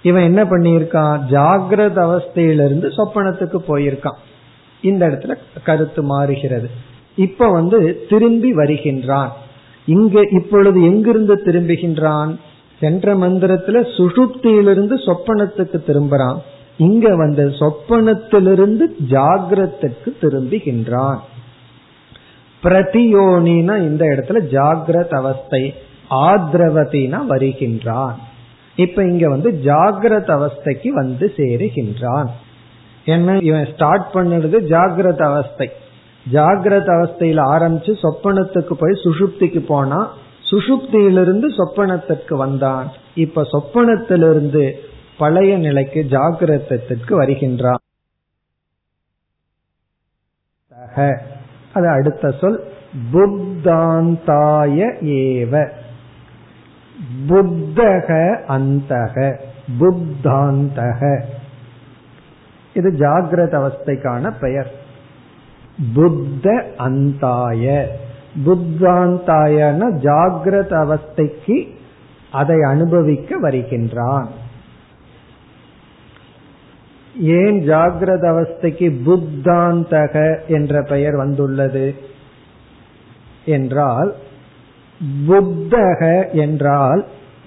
இவன் என்ன பண்ணியிருக்கான்? ஜாகிரத அவஸ்தையிலிருந்து சொப்பனத்துக்கு போயிருக்கான். இந்த இடத்துல கருத்து மாறுகிறது. இப்ப வந்து திரும்பி வருகின்றான். இங்க இப்பொழுது எங்கிருந்து திரும்புகின்றான்? சென்ற மந்திரத்துல சுஷுப்தியிலிருந்து சொப்பனத்துக்கு திரும்புறான். இங்க வந்து சொப்பனத்திலிருந்து ஜாகிரத்துக்கு திரும்புகின்றான். பிரதியோனினா இந்த இடத்துல ஜாகிரத அவஸ்தை. ஆத்ரவதினா வருகின்றான். இப்ப இங்க வந்து ஜாகிரத அவஸ்தைக்கு வந்து சேருகின்றான். என்ன? இவன் ஸ்டார்ட் பண்ணுறது ஜாகிரத அவஸ்தை. ஜாகிரத அவஸ்தையில ஆரம்பிச்சு சொப்பனத்துக்கு போய் சுஷுப்திக்கு போனா சுஷுப்தியிலிருந்து சொப்பனத்திற்கு வந்தான். இப்ப சொப்பனத்திலிருந்து பழைய நிலைக்கு ஜாகிரதத்திற்கு வருகின்றான். அது அடுத்த சொல் புத்தாந்தாய ஏவ. புத்தக அந்தக புத்தாந்தக. இது ஜாகிரத அவஸ்தைக்கான பெயர். புத்த அந்தாய. புத்தாந்தாயன ஜாகிரத அவஸ்தைக்கு அதை அனுபவிக்க வருகின்றான். ஏன் ஜாகிரத அவஸ்தைக்கு புத்தாந்தக என்ற பெயர் வந்துள்ளது? என்றால் புத்தக என்றால்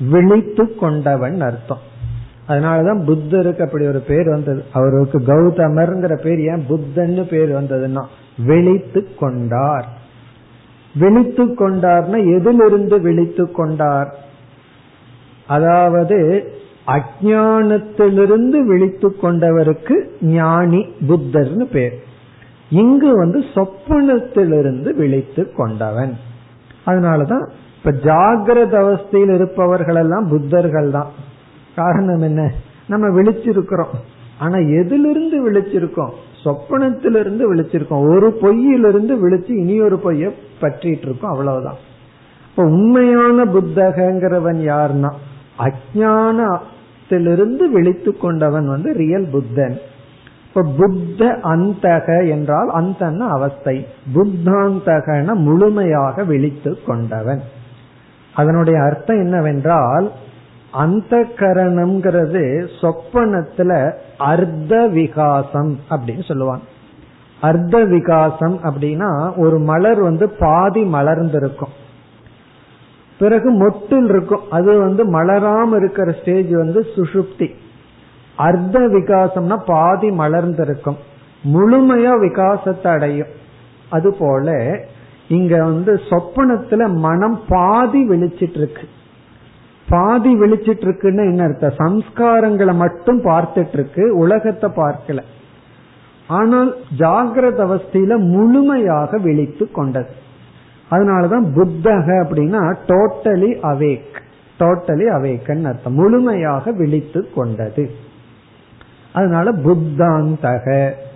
விழித்து கொண்டவன் அர்த்தம். அதனாலதான் புத்தருக்கு அப்படி ஒரு பேர் வந்தது. அவருக்கு கௌதமர்ங்கிற பேர் ஏன் புத்தன்னு பேர் வந்ததுன்னா விழித்து கொண்டார். விழித்து கொண்டார்னா எதிலிருந்து விழித்து கொண்டார்? அதாவது அஜானத்திலிருந்து விழித்து கொண்டவருக்கு ஞானி புத்தர்னு பேர். இங்கு வந்து சொப்பனத்திலிருந்து விழித்து கொண்டவன். அதனாலதான் இப்ப ஜாகிரத அவஸ்தையில் இருப்பவர்கள் எல்லாம் புத்தர்கள் தான் காரணம் என்ன? நம்ம விழிச்சிருக்கிறோம். ஆனா எதிலிருந்து விழிச்சிருக்கோம்? சொப்பனத்திலிருந்து விழிச்சிருக்கோம். ஒரு பொய்யிலிருந்து விழிச்சு இனி ஒரு பொய்ய பற்றிட்டு இருக்கோம் அவ்வளவுதான். இப்ப உண்மையான புத்தகங்கிறவன் யாருன்னா அஜானத்திலிருந்து விழித்து கொண்டவன் வந்து ரியல் புத்தன். இப்ப புத்த அந்தக என்றால் அந்த அவஸ்தை. புத்தாந்தகன முழுமையாக விழித்து கொண்டவன். அதனுடைய அர்த்தம் என்னவென்றால் அந்த கரணம்ங்கிறது சொப்பனத்துல அர்த்த விகாசம் அப்படின்னு சொல்லுவான். அர்த்த விகாசம் அப்படின்னா ஒரு மலர் வந்து பாதி மலர்ந்திருக்கும். பிறகு மொட்டில் இருக்கும். அது வந்து மலராம இருக்கிற ஸ்டேஜ் வந்து சுஷுப்தி அர்த்த விகாசம்னா பாதி மலர்ந்திருக்கும். முழுமையா விகாசத்தை அடையும். அது போல இங்க வந்து சொப்பனத்துல மனம் பாதி விழிச்சிட்டு இருக்கு பாதி விழிச்சிட்டு இருக்குன்னு என்ன அர்த்தம்? சம்ஸ்காரங்களை மட்டும் பார்த்துட்டு இருக்கு உலகத்தை பார்க்கல. ஆனால் ஜாகிரத அவஸ்தையில முழுமையாக விழித்து கொண்டது. அதனாலதான் புத்தக அப்படின்னா டோட்டலி அவேக் டோட்டலி அவேக்கன் அர்த்தம். முழுமையாக விழித்து கொண்டது. அதனால புத்தாந்தக.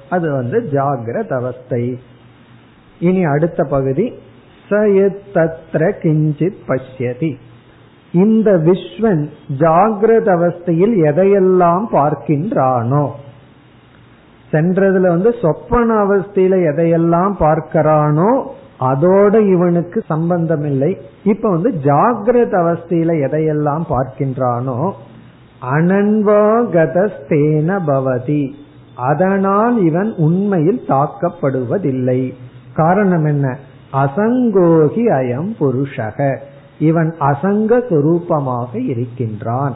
அது வந்து ஜாகிரத அவஸ்தை இனி அடுத்த பகுதி சயத்தத்ர கிஞ்சித் பஷ்யதி. இந்த விஸ்வன் ஜாகிரத அவஸ்தையில் எதையெல்லாம் பார்க்கின்றானோ சென்றதுல வந்து சொப்பன அவஸ்தையில எதையெல்லாம் பார்க்கிறானோ அதோட இவனுக்கு சம்பந்தம் இல்லை இப்ப வந்து ஜாகிரத அவஸ்தையில எதையெல்லாம் பார்க்கின்றானோ அனன்வாகதஸ்தேன பவதி. அதனால் இவன் உண்மையில் தாக்கப்படுவதில்லை. காரணம் என்ன? அசங்கோகி அயம் புருஷக. இவன் அசங்க சுரூபமாக இருக்கின்றான்.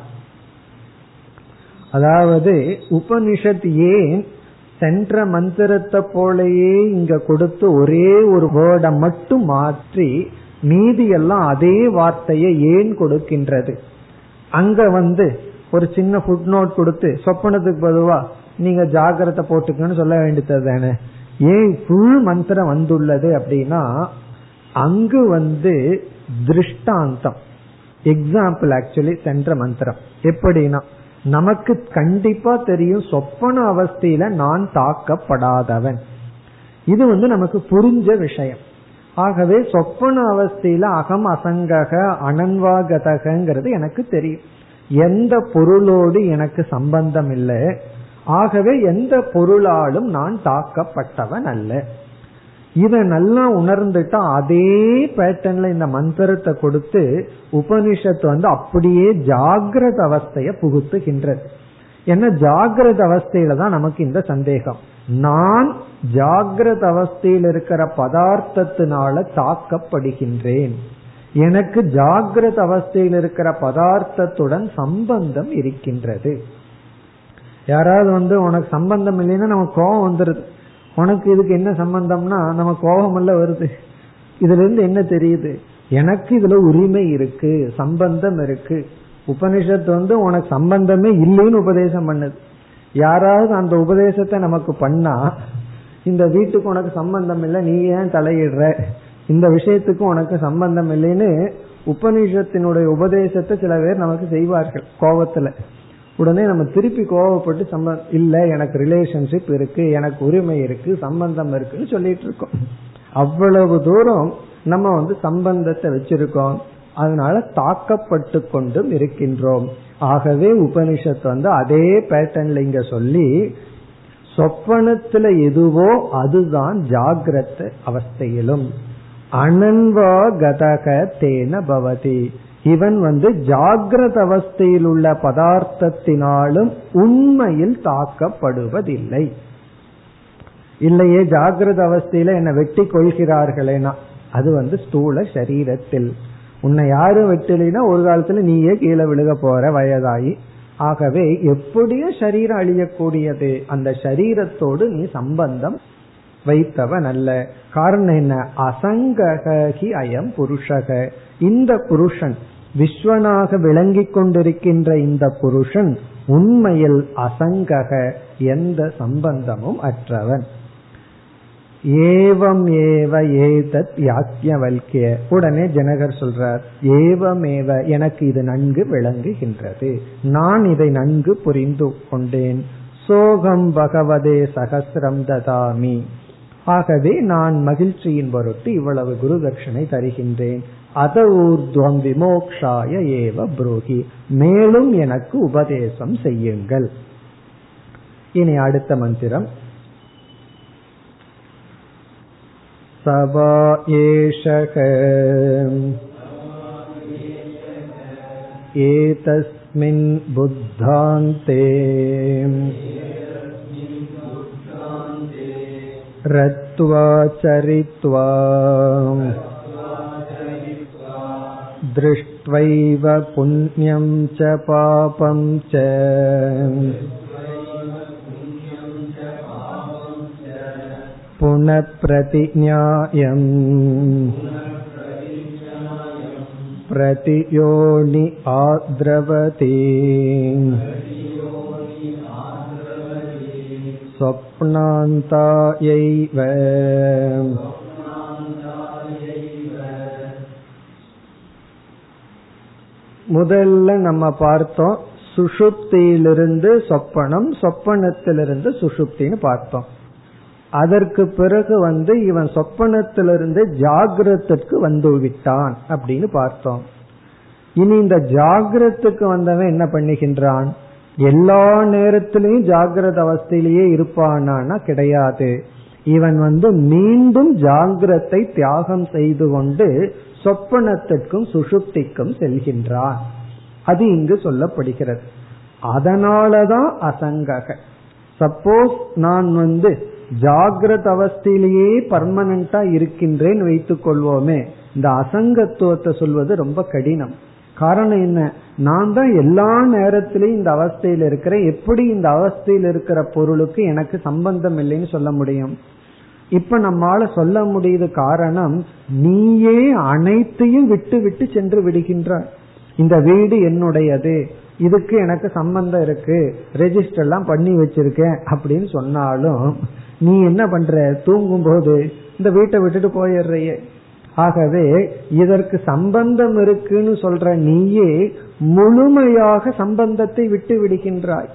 அதாவது உபனிஷத் ஏன் சென்ற மந்திரத்தை போலயே இங்க கொடுத்து ஒரே ஒரு வேர்டை மட்டும் மாற்றி மீதி எல்லாம் அதே வார்த்தையை ஏன் கொடுக்கின்றது? அங்க வந்து ஒரு சின்ன ஃபுட் நோட் கொடுத்து சொப்பனத்துக்கு பொதுவா நீங்க ஜாகிரதை போட்டுக்கன்னு சொல்ல வேண்டியது தானே? ஏன் ஃபுல் மந்திரம் வந்துள்ளது அப்படின்னா அங்கு வந்து திருஷ்டாந்தம். எக்ஸாம்பிள் ஆக்சுவலி சென்ற மந்திரம். எப்படின்னா நமக்கு கண்டிப்பா தெரியும் சொப்பன அவஸ்தையில நான் தாக்கப்படாதவன். இது வந்து நமக்கு புரிஞ்ச விஷயம். ஆகவே சொப்பன அவஸ்தையில அகம் அசங்கக அனன்வாகதகங்கிறது எனக்கு தெரியும். எந்த பொருளோடு எனக்கு சம்பந்தம் இல்லை. ஆகவே எந்த பொருளாலும் நான் தாக்கப்பட்டவன் அல்ல. இதை நல்லா உணர்ந்துட்டா அதே பேட்டர்ன்ல இந்த மந்திரத்தை கொடுத்து உபனிஷத்து வந்து அப்படியே ஜாகிரத அவஸ்தைய புகுத்துகின்றது. ஏன்னா ஜாகிரத அவஸ்தையில தான் நமக்கு இந்த சந்தேகம். நான் ஜாகிரத அவஸ்தையில் இருக்கிற பதார்த்தத்தினால தாக்கப்படுகின்றேன். எனக்கு ஜாகிரத அவஸ்தையில் இருக்கிற பதார்த்தத்துடன் சம்பந்தம் இருக்கின்றது. யாராவது வந்து உனக்கு சம்பந்தம் இல்லைன்னா நமக்கு கோபம் வந்துருது. உனக்கு இதுக்கு என்ன சம்பந்தம்னா நம்ம கோபம் எல்லாம் வருது. இதுல இருந்து என்ன தெரியுது? எனக்கு இதுல உரிமை இருக்கு சம்பந்தம் இருக்கு. உபனிஷத்து வந்து உனக்கு சம்பந்தமே இல்லைன்னு உபதேசம் பண்ணுது. யாராவது அந்த உபதேசத்தை நமக்கு பண்ணா இந்த வீட்டுக்கு உனக்கு சம்பந்தம் இல்லை நீ ஏன் தலையிடுற? இந்த விஷயத்துக்கும் உனக்கு சம்பந்தம் இல்லைன்னு உபனிஷத்தினுடைய உபதேசத்தை சில பேர் நமக்கு செய்வார்கள் கோபத்துல உடனே நம்ம திருப்பி கோவப்பட்டு சம்ப இல்ல எனக்கு ரிலேஷன்ஷிப் இருக்கு எனக்கு உரிமை இருக்கு சம்பந்தம் இருக்குன்னு சொல்லிட்டு இருக்கோம். அவ்வளவு தூரம் நம்ம வந்து சம்பந்தத்தை வச்சிருக்கோம். அதனால தாக்கப்பட்டு கொண்டும் இருக்கின்றோம். ஆகவே உபனிஷத் வந்து அதே பேட்டர்ன்ல இங்க சொல்லி சொப்பனத்துல எதுவோ அதுதான் ஜாகிரத அவஸ்தையிலும். அனன்வா கதக தேன பவதி. இவன் வந்து ஜாகிரத அவஸ்தையில் உள்ள பதார்த்தத்தினாலும் உண்மையில் தாக்கப்படுவதில்லை. இல்லையே ஜாகிரத அவஸ்தையில என்ன வெட்டி கொள்கிறார்களேனா? அது வந்து ஸ்தூல சரீரத்தில். உன்னை யாரும் வெட்டலைன்னா ஒரு காலத்துல நீயே கீழே விழுக போற வயதாயி. ஆகவே எப்படியும் சரீரம் அழியக்கூடியது. அந்த சரீரத்தோடு நீ சம்பந்தம் வைத்தவன் அல்ல காரணம் என்ன? அசங்ககி அயம் புருஷக. இந்த புருஷன் விஸ்வனாக விளங்கிக் கொண்டிருக்கின்ற இந்த புருஷன் உண்மையில் அசங்கக எந்த சம்பந்தமும் அற்றவன். ஏவம் ஏவ ஏதத் யாக்கியவல்கிய உடனே ஜனகர் சொல்றார் ஏவமேவ எனக்கு இது நன்கு விளங்குகின்றது. நான் இதை நன்கு புரிந்து கொண்டேன். சோகம் பகவதே சகசிரம் ததாமி. ஆகவே நான் மகிழ்ச்சியின் பொருட்டு இவ்வளவு குரு தட்சணை தருகின்றேன் அத ஊர்துவம் விமோக்ஷாய ஏவ புரோகி மேலும் எனக்கு உபதேசம் செய்யுங்கள் இனி அடுத்த மந்திரம் சவா ஏஷக एतस्मिन् बुद्धान्ते रत्वा चरित्वा दृष्ट्वैव पुण्यं च पापं च पुनः प्रतिज्ञायम् प्रतियोनि आद्रवति स्वप्नान्तायैव முதல்ல நம்ம பார்த்தோம் சுஷுப்தியிலிருந்து சொப்பனம் சொப்பனத்திலிருந்து சுஷுப்தின்னு பார்த்தோம் அதற்கு பிறகு வந்து இவன் சொப்பனத்திலிருந்து ஜாகிரத்துக்கு வந்து விட்டான் அப்படின்னு பார்த்தோம் இனி இந்த ஜாகிரத்துக்கு வந்தவன் என்ன பண்ணுகின்றான் எல்லா நேரத்திலையும் ஜாகிரத அவஸ்தையிலேயே இருப்பானா கிடையாது. இவன் வந்து மீண்டும் ஜாகிரத்தை தியாகம் செய்து கொண்டு சொப்பனத்திற்கும் சுசுப்திக்கும் செல்கின்றான். அது இங்கு சொல்லப்படுகிறது. அதனாலதான் அசங்கக. சப்போஸ் நான் வந்து ஜாகிரத அவஸ்தையிலேயே பர்மனண்டா இருக்கின்றேன் வைத்துக் கொள்வோமே இந்த அசங்கத்துவத்தை சொல்வது ரொம்ப கடினம். காரணம் என்ன? நான் தான் எல்லா நேரத்திலையும் இந்த அவஸ்தையில் இருக்கிறேன். எப்படி இந்த அவஸ்தையில் இருக்கிற பொருளுக்கு எனக்கு சம்பந்தம் இல்லைன்னு சொல்ல முடியும்? இப்ப நம்மால சொல்ல முடியுது காரணம் நீயே அனைத்தையும் விட்டு விட்டு சென்று விடுகின்றாய். இந்த வீடு என்னுடையது. இதுக்கு எனக்கு சம்பந்தம் இருக்கு. ரெஜிஸ்டர் எல்லாம் பண்ணி வச்சிருக்கேன் அப்படின்னு சொன்னாலும் நீ என்ன பண்ற? தூங்கும் போது இந்த வீட்டை விட்டுட்டு போயிடுறையே. ஆகவே இதற்கு சம்பந்தம் இருக்குன்னு சொல்ற நீயே முழுமையாக சம்பந்தத்தை விட்டு விடுகின்றாய்.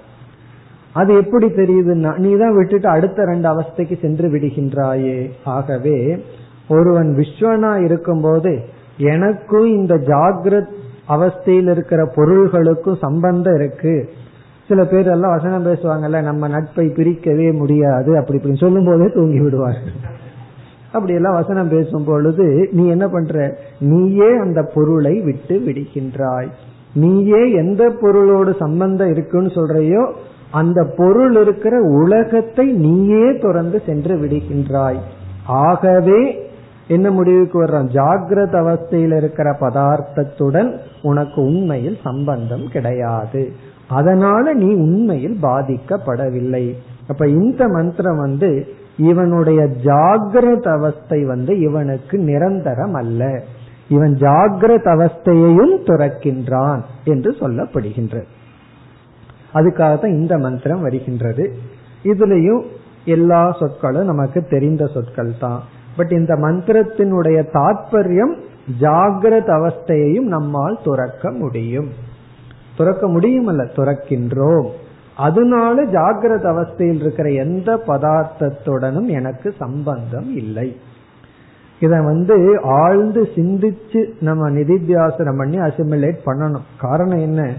அது எப்படி தெரியுதுன்னா நீ தான் விட்டுட்டு அடுத்த ரெண்டு அவஸ்தைக்கு சென்று விடுகின்றாயே. ஆகவே ஒருவன் விஸ்வனா இருக்கும்போது எனக்கும் இந்த ஜாகிரத் அவஸ்தையில் இருக்கிற பொருள்களுக்கும் சம்பந்தம் இருக்கு. சில பேர் எல்லாம் வசனம் பேசுவாங்கல்ல நம்ம நட்பை பிரிக்கவே முடியாது அப்படி இப்படின்னு சொல்லும் போதே தூங்கி விடுவார்கள். அப்படி எல்லாம் வசனம் பேசும் பொழுது நீ என்ன பண்ற? நீயே அந்த பொருளை விட்டு விடுகின்றாய். நீயே எந்த பொருளோடு சம்பந்தம் இருக்குன்னு சொல்றையோ அந்த பொருள் இருக்கிற உலகத்தை நீயே துறந்து சென்று விடுகின்றாய். ஆகவே என்ன முடிவுக்கு வர்றான் ஜாகிரத அவஸ்தையில் இருக்கிற பதார்த்தத்துடன் உனக்கு உண்மையில் சம்பந்தம் கிடையாது. அதனால நீ உண்மையில் பாதிக்கப்படவில்லை. அப்ப இந்த மந்திரம் வந்து இவனுடைய ஜாகிரத அவஸ்தை வந்து இவனுக்கு நிரந்தரம் அல்ல. இவன் ஜாகிரத அவஸ்தையையும் துறக்கின்றான் என்று சொல்லப்படுகின்றது. அதுக்காக தான் இந்த மந்திரம் வருகின்றது. இதுலயும் எல்லா சொற்களும் நமக்கு தெரிந்த சொற்கள் தான் பட் இந்த மந்திரத்தினுடைய தாற்பயம் ஜாகிரத அவஸ்தையையும் நம்மால் துறக்க முடியும். துறக்க முடியும் அல்ல துறக்கின்றோம். அதனால ஜாகிரத அவஸ்தையில் இருக்கிற எந்த பதார்த்தத்துடனும் எனக்கு சம்பந்தம் இல்லை. இத வந்து ஆழ்ந்து சிந்திச்சு நம்ம நிதித்தியாசனம் பண்ணி அசிமிலேட் பண்ணணும். காரணம் என்ன?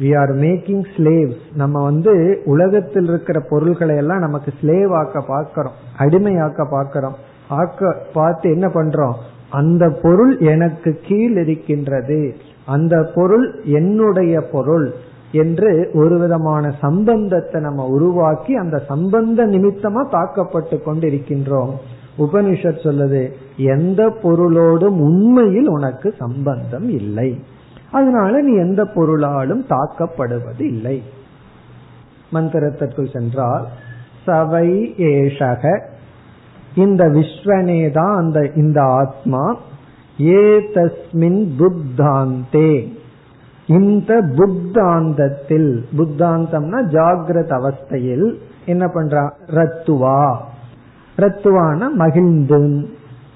வி ஆர் மேக்கிங் ஸ்லேவ்ஸ் நம்ம வந்து உலகத்தில் இருக்கிற பொருள்களை எல்லாம் நமக்கு ஸ்லேவ் ஆக்க பார்க்கிறோம். அடிமையாக்க பார்க்கிறோம். ஆக்க பார்த்து என்ன பண்றோம்? அந்த பொருள் எனக்கு கீழ் இருக்கின்றது. அந்த பொருள் என்னுடைய பொருள். என்று ஒரு விதமான சம்பந்தத்தை நம்ம உருவாக்கி அந்த சம்பந்த நிமித்தமா தாக்கப்பட்டு கொண்டிருக்கின்றோம். உபனிஷத் சொல்லுது எந்த பொருளோடும் உண்மையில் உனக்கு சம்பந்தம் இல்லை. அதனால நீ எந்த பொருளாலும் தாக்கப்படுவது இல்லை. மந்திரத்திற்குள் சென்றால் சவை ஏஷக இந்த விஸ்வனே தான் அந்த இந்த ஆத்மா ஏ தஸ்மின் புத்தாந்தே. இந்த புத்தாந்தத்தில் புத்தாந்தம்னா ஜாகிரத அவஸ்தையில் என்ன பண்றான் ரத்துவா. ரத்துவான மகிழ்ந்தும்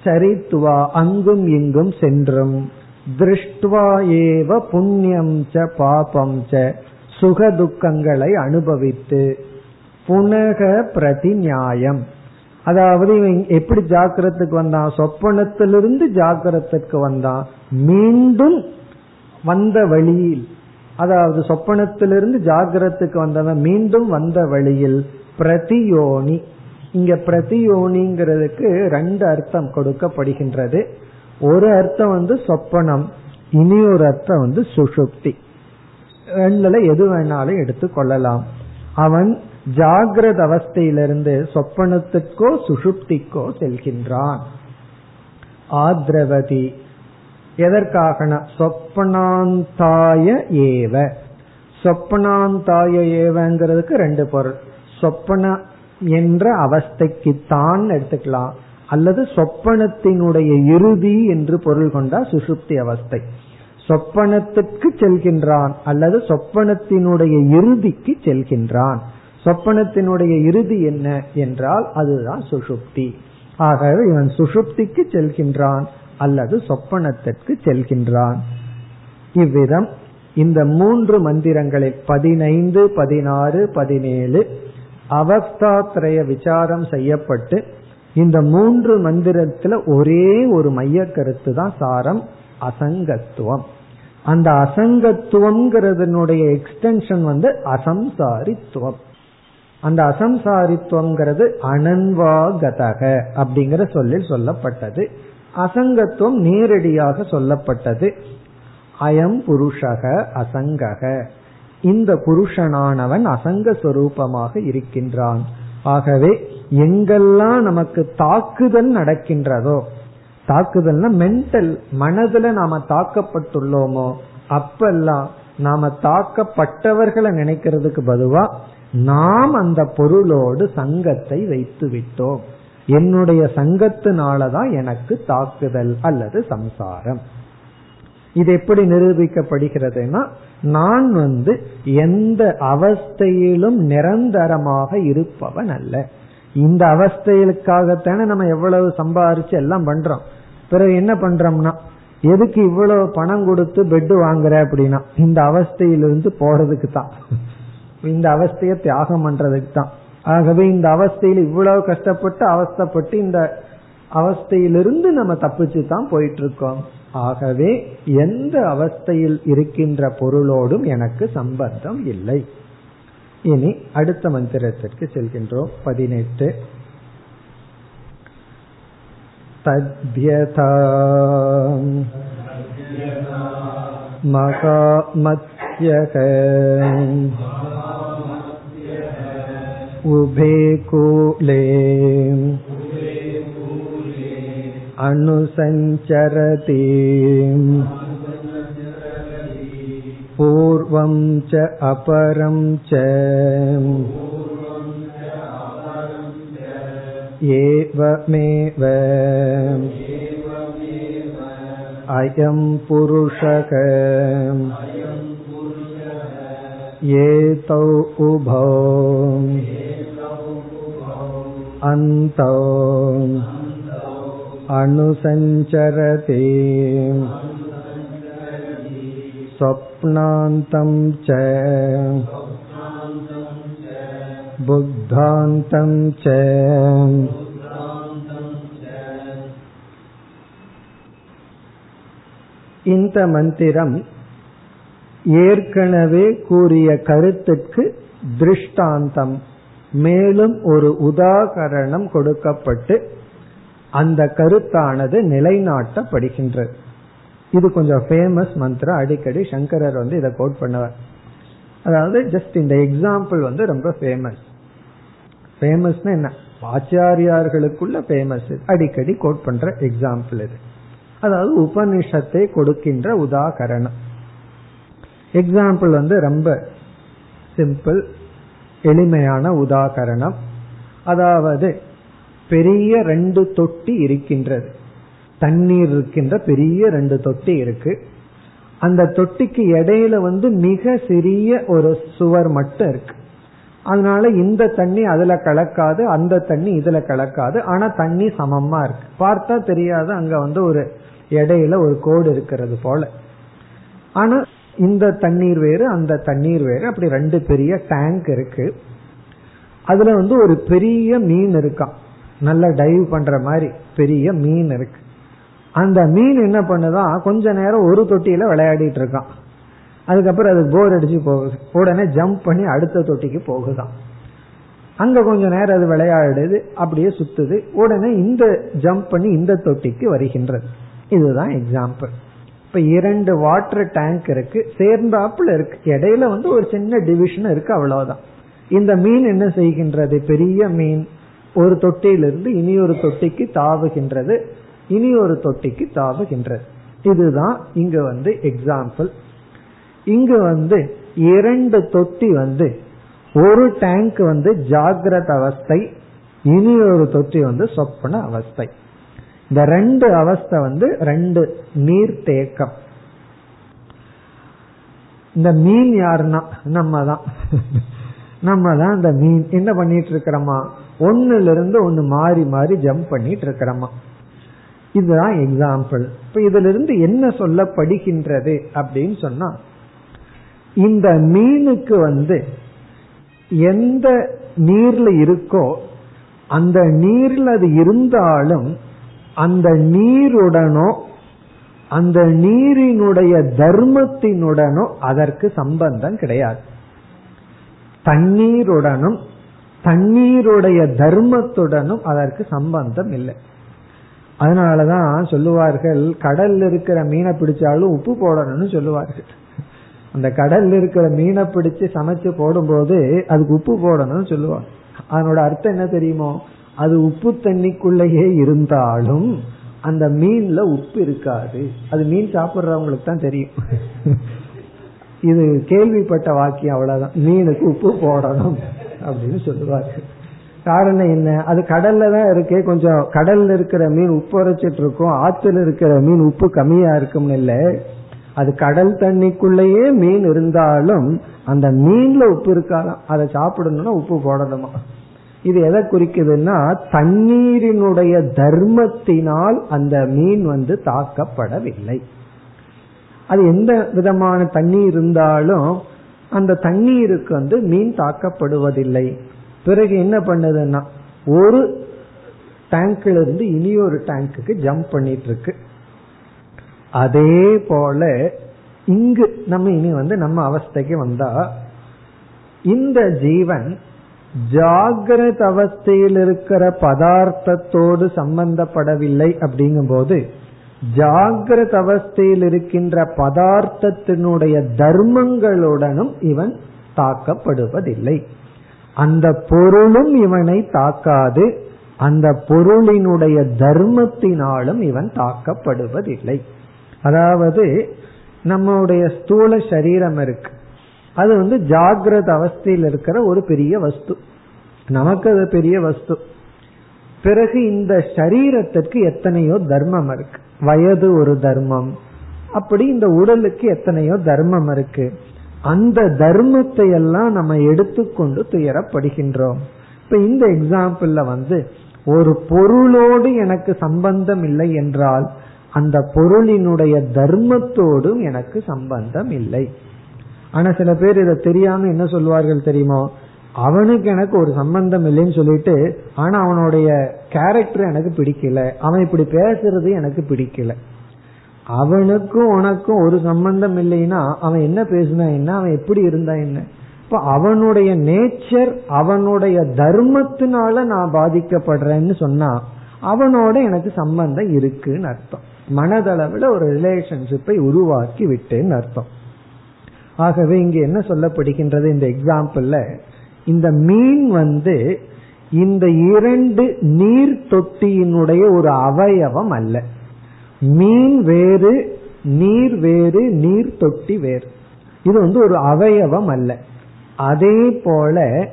சரித்துவா அங்கும் இங்கும் சென்றும். திருஷ்டுவா ஏவ புண்ணியம் ச பாபம் ச சுக துக்கங்களை அனுபவித்து புனக பிரதி நியாயம் அதாவது இவன் எப்படி ஜாக்கிரத்துக்கு வந்தான்? சொப்பனத்திலிருந்து ஜாக்கிரத்துக்கு வந்தான். மீண்டும் வந்த வழியில். அதாவது சொப்பனத்திலிருந்து ஜாகிரத்துக்கு வந்தவன் மீண்டும் வந்த வழியில். பிரதியோனி. இங்க பிரதியோனிங்கிறதுக்கு ரெண்டு அர்த்தம் கொடுக்கப்படுகின்றது. ஒரு அர்த்தம் வந்து சொப்பனம். இனி ஒரு அர்த்தம் வந்து சுஷுப்தி ரெண்டுல எது வேணாலும் எடுத்துக்கொள்ளலாம் அவன் ஜாகிரத அவஸ்தையிலிருந்து சொப்பனத்துக்கோ சுஷுப்திக்கோ செல்கின்றான். ஆத்ரவதி. எதற்காகனா? சொப்பனாந்தாய ஏவ. சொப்பனாந்தாய ஏவங்கிறதுக்கு ரெண்டு பொருள். சொப்பன என்ற அவஸ்தைக்கு தான் எடுத்துக்கலாம். அல்லது சொப்பனத்தினுடைய இறுதி என்று பொருள் கொண்டா சுசுப்தி அவஸ்தை. சொப்பனத்துக்கு செல்கின்றான் அல்லது சொப்பனத்தினுடைய இறுதிக்கு செல்கின்றான். சொப்பனத்தினுடைய இறுதி என்ன என்றால் அதுதான் சுஷுப்தி ஆகவே இவன் சுஷுப்திக்கு செல்கின்றான். அல்லது சொப்பனத்திற்கு செல்கின்றான். இவ்விதம் இந்த மூன்று மந்திரங்களில் பதினைந்து பதினாறு பதினேழு அவஸ்தாத்ரய விசாரம் செய்யப்பட்டு இந்த மூன்று மந்திரத்துல ஒரே ஒரு மைய கருத்து தான் சாரம் அசங்கத்துவம். அந்த அசங்கத்துவம்ங்கிறதுனுடைய எக்ஸ்டென்ஷன் வந்து அசம்சாரித்துவம். அந்த அசம்சாரித்துவம்ங்கிறது அனன்வாகதக அப்படிங்கிற சொல்லில் சொல்லப்பட்டது. அசங்கத்துவம் நேரடியாக சொல்லப்பட்டது. அயம் புருஷக அசங்கக. இந்த புருஷனானவன் அசங்க சொரூபமாக இருக்கின்றான். ஆகவே எங்கெல்லாம் நமக்கு தாக்குதல் நடக்கின்றதோ தாக்குதல்னா மென்டல் மனதுல நாம தாக்கப்பட்டுள்ளோமோ அப்பெல்லாம் நாம தாக்கப்பட்டவர்களை நினைக்கிறதுக்கு பதுவா நாம் அந்த பொருளோடு சங்கத்தை வைத்து விட்டோம் என்னுடைய சங்கத்தினாலதான் எனக்கு தாக்குதல் அல்லது சம்சாரம். இது எப்படி நிரூபிக்கப்படுகிறதுனா நான் வந்து எந்த அவஸ்தையிலும் நிரந்தரமாக இருப்பவன் அல்ல. இந்த அவஸ்தைகளுக்காகத்தானே நம்ம எவ்வளவு சம்பாரிச்சு எல்லாம் பண்றோம். பிறகு என்ன பண்றோம்னா எதுக்கு இவ்வளவு பணம் கொடுத்து பெட் வாங்குற அப்படின்னா இந்த அவஸ்தையிலிருந்து போறதுக்கு தான் இந்த அவஸ்தைய தியாகம் பண்றதுக்கு தான் ஆகவே இந்த அவஸ்தையில் இவ்வளவு கஷ்டப்பட்டு அவஸ்தப்பட்டு இந்த அவஸ்தையிலிருந்து நம்ம தப்பிச்சு தான் போயிட்டு இருக்கோம் ஆகவே எந்த அவஸ்தையில் இருக்கின்ற பொருளோடும் எனக்கு சம்பந்தம் இல்லை. இனி அடுத்த மந்திரத்திற்கு செல்கின்றோம். பதினெட்டு. தத்யதா மகாமத்யக उभे कूले अनुसञ्चरति पूर्वं च अपरं च एवमेव अयं पुरुषः एतौ उभौ अन्तौ अनुसञ्चरति स्वप्नान्तं च बुद्धान्तं च இந்த மந்திரம் ஏற்கனவே கூறிய கருத்துக்கு திருஷ்டாந்தம் மேலும் ஒரு உதாகரணம் கொடுக்கப்பட்டு அந்த கருத்தானது நிலைநாட்டப்படுகின்றது. இது கொஞ்சம் ஃபேமஸ் மந்திரம் அடிக்கடி சங்கரர் வந்து இதை கோட் பண்ணுவார். அதாவது ஜஸ்ட் இந்த எக்ஸாம்பிள் வந்து ரொம்ப ஃபேமஸ் ஃபேமஸ்னா என்ன? ஆச்சாரியார்களுக்குள்ள ஃபேமஸ் அடிக்கடி கோட் பண்ற எக்ஸாம்பிள் இது. அதாவது உபனிஷத்தை கொடுக்கின்ற உதாகரணம். எக்ஸாம்பிள் வந்து ரொம்ப சிம்பிள் எளிமையான உதாகரணம். அதாவது பெரிய ரெண்டு தொட்டி இருக்கின்றது. தண்ணீர் இருக்கின்ற பெரிய ரெண்டு தொட்டி இருக்கு. அந்த தொட்டிக்கு இடையில வந்து மிக சிறிய ஒரு சுவர் மட்டும் இருக்கு. அதனால இந்த தண்ணி அதுல கலக்காது அந்த தண்ணி இதுல கலக்காது. ஆனா தண்ணி சமமா இருக்கு. பார்த்தா தெரியாது அங்க வந்து ஒரு இடையில ஒரு கோடு இருக்கிறது போல. ஆனா இந்த தண்ணீர் வேறு அந்த தண்ணீர் வேறு. அப்படி ரெண்டு பெரிய டேங்க் இருக்கு. அதுல வந்து ஒரு பெரிய மீன் இருக்கான் நல்ல டைவ் பண்ற மாதிரி பெரிய மீன் இருக்கு. அந்த மீன் என்ன பண்ணுதான் கொஞ்ச நேரம் ஒரு தொட்டியில விளையாடிட்டு இருக்கான். அதுக்கப்புறம் அது போர் அடிச்சு போகுது. உடனே ஜம்ப் பண்ணி அடுத்த தொட்டிக்கு போகுதான். அங்க கொஞ்ச நேரம் அது விளையாடுது அப்படியே சுத்துது. உடனே இந்த ஜம்ப் பண்ணி இந்த தொட்டிக்கு வருகின்றது. இதுதான் எக்ஸாம்பிள் இப்ப இரண்டு வாட்டர் டேங்க் இருக்கு சேர்ந்தாப்புல இருக்கு. இடையில வந்து ஒரு சின்ன டிவிஷன் இருக்கு அவ்வளவுதான். இந்த மீன் என்ன செய்கின்றது? பெரிய மீன். ஒரு தொட்டியிலிருந்து இனி ஒரு தொட்டிக்கு தாவுகின்றது. இனி ஒரு தொட்டிக்கு தாவுகின்றது. இதுதான் இங்க வந்து எக்ஸாம்பிள் இங்கு வந்து இரண்டு தொட்டி வந்து ஒரு டேங்க் வந்து ஜாகிரத அவஸ்தை இனி ஒரு தொட்டி வந்து சொப்பன அவஸ்தை. இந்த ரெண்டு அவஸ்தை வந்து ரெண்டு நீர் தேக்கம் இந்த மீன் யாருன்னா? நம்ம தான் நம்ம தான் இந்த மீன். என்ன பண்ணிட்டு இருக்கிறோமா ஒன்னுல இருந்து ஒன்னு மாறி மாறி ஜம்ப் பண்ணிட்டு இருக்கிறோமா இதுதான் எக்ஸாம்பிள் இப்ப இதுல இருந்து என்ன சொல்லப்படுகின்றது அப்படின்னு சொன்னா இந்த மீனுக்கு வந்து எந்த நீர்ல இருக்கோ அந்த நீர்ல அது இருந்தாலும் அந்த நீருடனோ அந்த நீரினுடைய தர்மத்தினுடனோ அதற்கு சம்பந்தம் கிடையாது. தண்ணீருடனும் தண்ணீருடைய தர்மத்துடனும் அதற்கு சம்பந்தம் இல்லை. அதனாலதான் சொல்லுவார்கள் கடல்ல இருக்கிற மீனை பிடிச்சாலும் உப்பு போடணும்னு சொல்லுவார்கள். அந்த கடல்ல இருக்கிற மீனை பிடிச்சு சமைச்சு போடும்போது அதுக்கு உப்பு போடணும்னு சொல்லுவாங்க. அதனோட அர்த்தம் என்ன தெரியுமோ? அது உப்பு தண்ணிக்குள்ளேயே இருந்தாலும் அந்த மீன்ல உப்பு இருக்காது. அது மீன் சாப்பிடுறவங்களுக்கு தான் தெரியும். இது கேள்விப்பட்ட வாக்கியம் அவ்வளவுதான். மீனுக்கு உப்பு போடணும் அப்படின்னு சொல்லுவாரு. காரணம் என்ன? அது கடல்ல தான் இருக்கே. கொஞ்சம் கடல்ல இருக்கிற மீன் உப்பு உரைச்சிட்டு இருக்கும். ஆத்துல இருக்கிற மீன் உப்பு கம்மியா இருக்கும்னு இல்ல. அது கடல் தண்ணிக்குள்ளேயே மீன் இருந்தாலும் அந்த மீன்ல உப்பு இருக்காதான். அதை சாப்பிடணும்னா உப்பு போடணுமா? இது எதை குறிக்குதுன்னா தண்ணீரினுடைய தர்மத்தினால் அந்த மீன் வந்து தாக்கப்படவில்லை. அது எந்த விதமான தண்ணீர் இருந்தாலும் அந்த தண்ணீருக்கு வந்து மீன் தாக்கப்படுவதில்லை. பிறகு என்ன பண்ணுதுன்னா ஒரு டேங்க்ல இருந்து இனி ஒரு டேங்குக்கு ஜம்ப் பண்ணிட்டு இருக்கு அதே போல இங்கு நம்ம இனி வந்து நம்ம அவஸ்தைக்கு வந்தா இந்த ஜீவன் ஜாகிரத அவஸ்தையில் இருக்கிற பதார்த்தத்தோடு சம்பந்தப்படவில்லை அப்படிங்கும் போது ஜாகிரத அவஸ்தையில் இருக்கின்ற பதார்த்தத்தினுடைய தர்மங்களுடனும் இவன் தாக்கப்படுவதில்லை. அந்த பொருளும் இவனை தாக்காது அந்த பொருளினுடைய தர்மத்தினாலும் இவன் தாக்கப்படுவதில்லை. அதாவது நம்முடைய ஸ்தூல சரீரம் இருக்கு. அது வந்து ஜாகிரத அவஸ்தையில் இருக்கிற ஒரு பெரிய வஸ்து. நமக்கு அது பெரிய வஸ்து. பிறகு இந்த சரீரத்திற்கு எத்தனையோ தர்மம் இருக்கு. வயது ஒரு தர்மம். அப்படி இந்த உடலுக்கு எத்தனையோ தர்மம் இருக்கு. அந்த தர்மத்தை எல்லாம் நம்ம எடுத்துக்கொண்டு துயரப்படுகின்றோம். இப்ப இந்த எக்ஸாம்பிள்ல வந்து ஒரு பொருளோடு எனக்கு சம்பந்தம் இல்லை என்றால் அந்த பொருளினுடைய தர்மத்தோடும் எனக்கு சம்பந்தம் இல்லை. ஆனா சில பேர் இதை தெரியாம என்ன சொல்வார்கள் தெரியுமோ? அவனுக்கு எனக்கு ஒரு சம்பந்தம் இல்லைன்னு சொல்லிட்டு ஆனா அவனுடைய கேரக்டர் எனக்கு பிடிக்கல. அவன் இப்படி பேசுறது எனக்கு பிடிக்கல. அவனுக்கும் உனக்கும் ஒரு சம்பந்தம் இல்லைன்னா அவன் என்ன பேசுனா என்ன? அவன் எப்படி இருந்தா என்ன? இப்ப அவனுடைய நேச்சர் அவனுடைய தர்மத்தினால நான் பாதிக்கப்படுறேன்னு சொன்னா அவனோட எனக்கு சம்பந்தம் இருக்குன்னு அர்த்தம். மனதளவுல ஒரு ரிலேஷன்ஷிப்பை உருவாக்கி விட்டேன்னு அர்த்தம். ஆகவே இங்க என்ன சொல்லப்படுகின்றது இந்த எக்ஸாம்பிள்ல இந்த மீன் வந்து இந்த இரண்டு நீர் தொட்டியினுடைய ஒரு அவயவம் அல்ல. மீன் வேறு நீர் வேறு நீர் தொட்டி வேறு. இது வந்து ஒரு அவயவம் அல்ல. அதே போல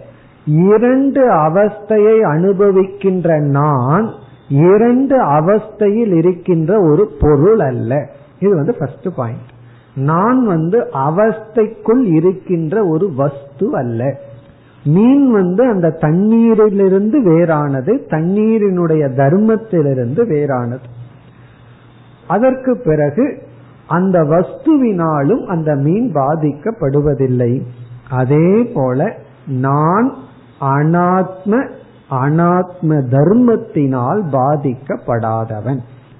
இரண்டு அவஸ்தையை அனுபவிக்கின்ற நான் இரண்டு அவஸ்தையில் இருக்கின்ற ஒரு பொருள் அல்ல. இது வந்து ஃபர்ஸ்ட் பாயிண்ட் நான் வந்து அவஸ்தைக்குள் இருக்கின்ற ஒரு வஸ்து அல்ல. மீன் வந்து அந்த தண்ணீரிலிருந்து வேறானது தண்ணீரினுடைய தர்மத்திலிருந்து வேறானது. அதற்கு பிறகு அந்த வஸ்துவினாலும் அந்த மீன் பாதிக்கப்படுவதில்லை. அதே போல நான் அனாத்ம அனாத்ம தர்மத்தினால் பாதிக்கப்படாதவன்.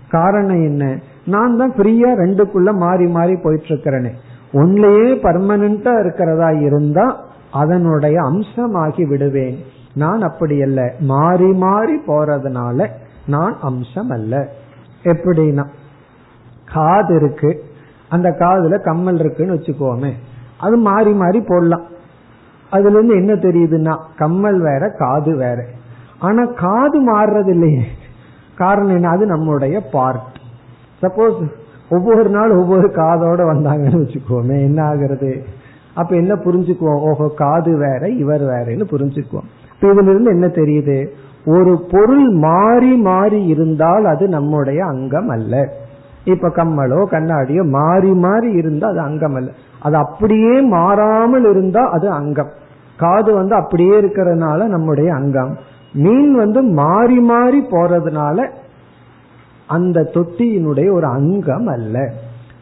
காரணம் என்ன? நான் தான் ஃப்ரீயா ரெண்டுக்குள்ள மாறி மாறி போயிட்டு இருக்கிறேனே ஒன்லயே பர்மனண்டா இருக்கிறதா இருந்தா அதனுடைய அம்சமாகி விடுவேன். நான் அப்படி அல்ல. மாறி மாறி போறதுனால நான் அம்சம் அல்ல எப்படின்னா காது இருக்கு. அந்த காதுல கம்மல் இருக்குன்னு வச்சுக்கோமே. அது மாறி மாறி போடலாம். அதுல இருந்து என்ன தெரியுதுன்னா கம்மல் வேற காது வேற. ஆனா காது மாறுறது இல்லையே. காரணம் என்ன? அது நம்முடைய பார்ட் சப்போஸ் ஒவ்வொரு நாள் ஒவ்வொரு காதோட வந்தாங்கன்னு வச்சுக்கோமே என்ன ஆகுறது? அப்ப என்ன புரிஞ்சுக்குவோம்? ஓஹோ காது வேற இவர் வேறன்னு புரிஞ்சுக்குவோம். இதுல இருந்து என்ன தெரியுது? ஒரு பொருள் மாறி மாறி இருந்தால் அது நம்முடைய அங்கம் அல்ல. இப்ப கம்மலோ கண்ணாடியோ மாறி மாறி இருந்தா அது அங்கம் அல்ல. அது அப்படியே மாறாமல் இருந்தா அது அங்கம். காது வந்து அப்படியே இருக்கிறதுனால நம்முடைய அங்கம். மீன் வந்து மாறி மாறி போறதுனால அந்த தொட்டியினுடைய ஒரு அங்கம் அல்ல.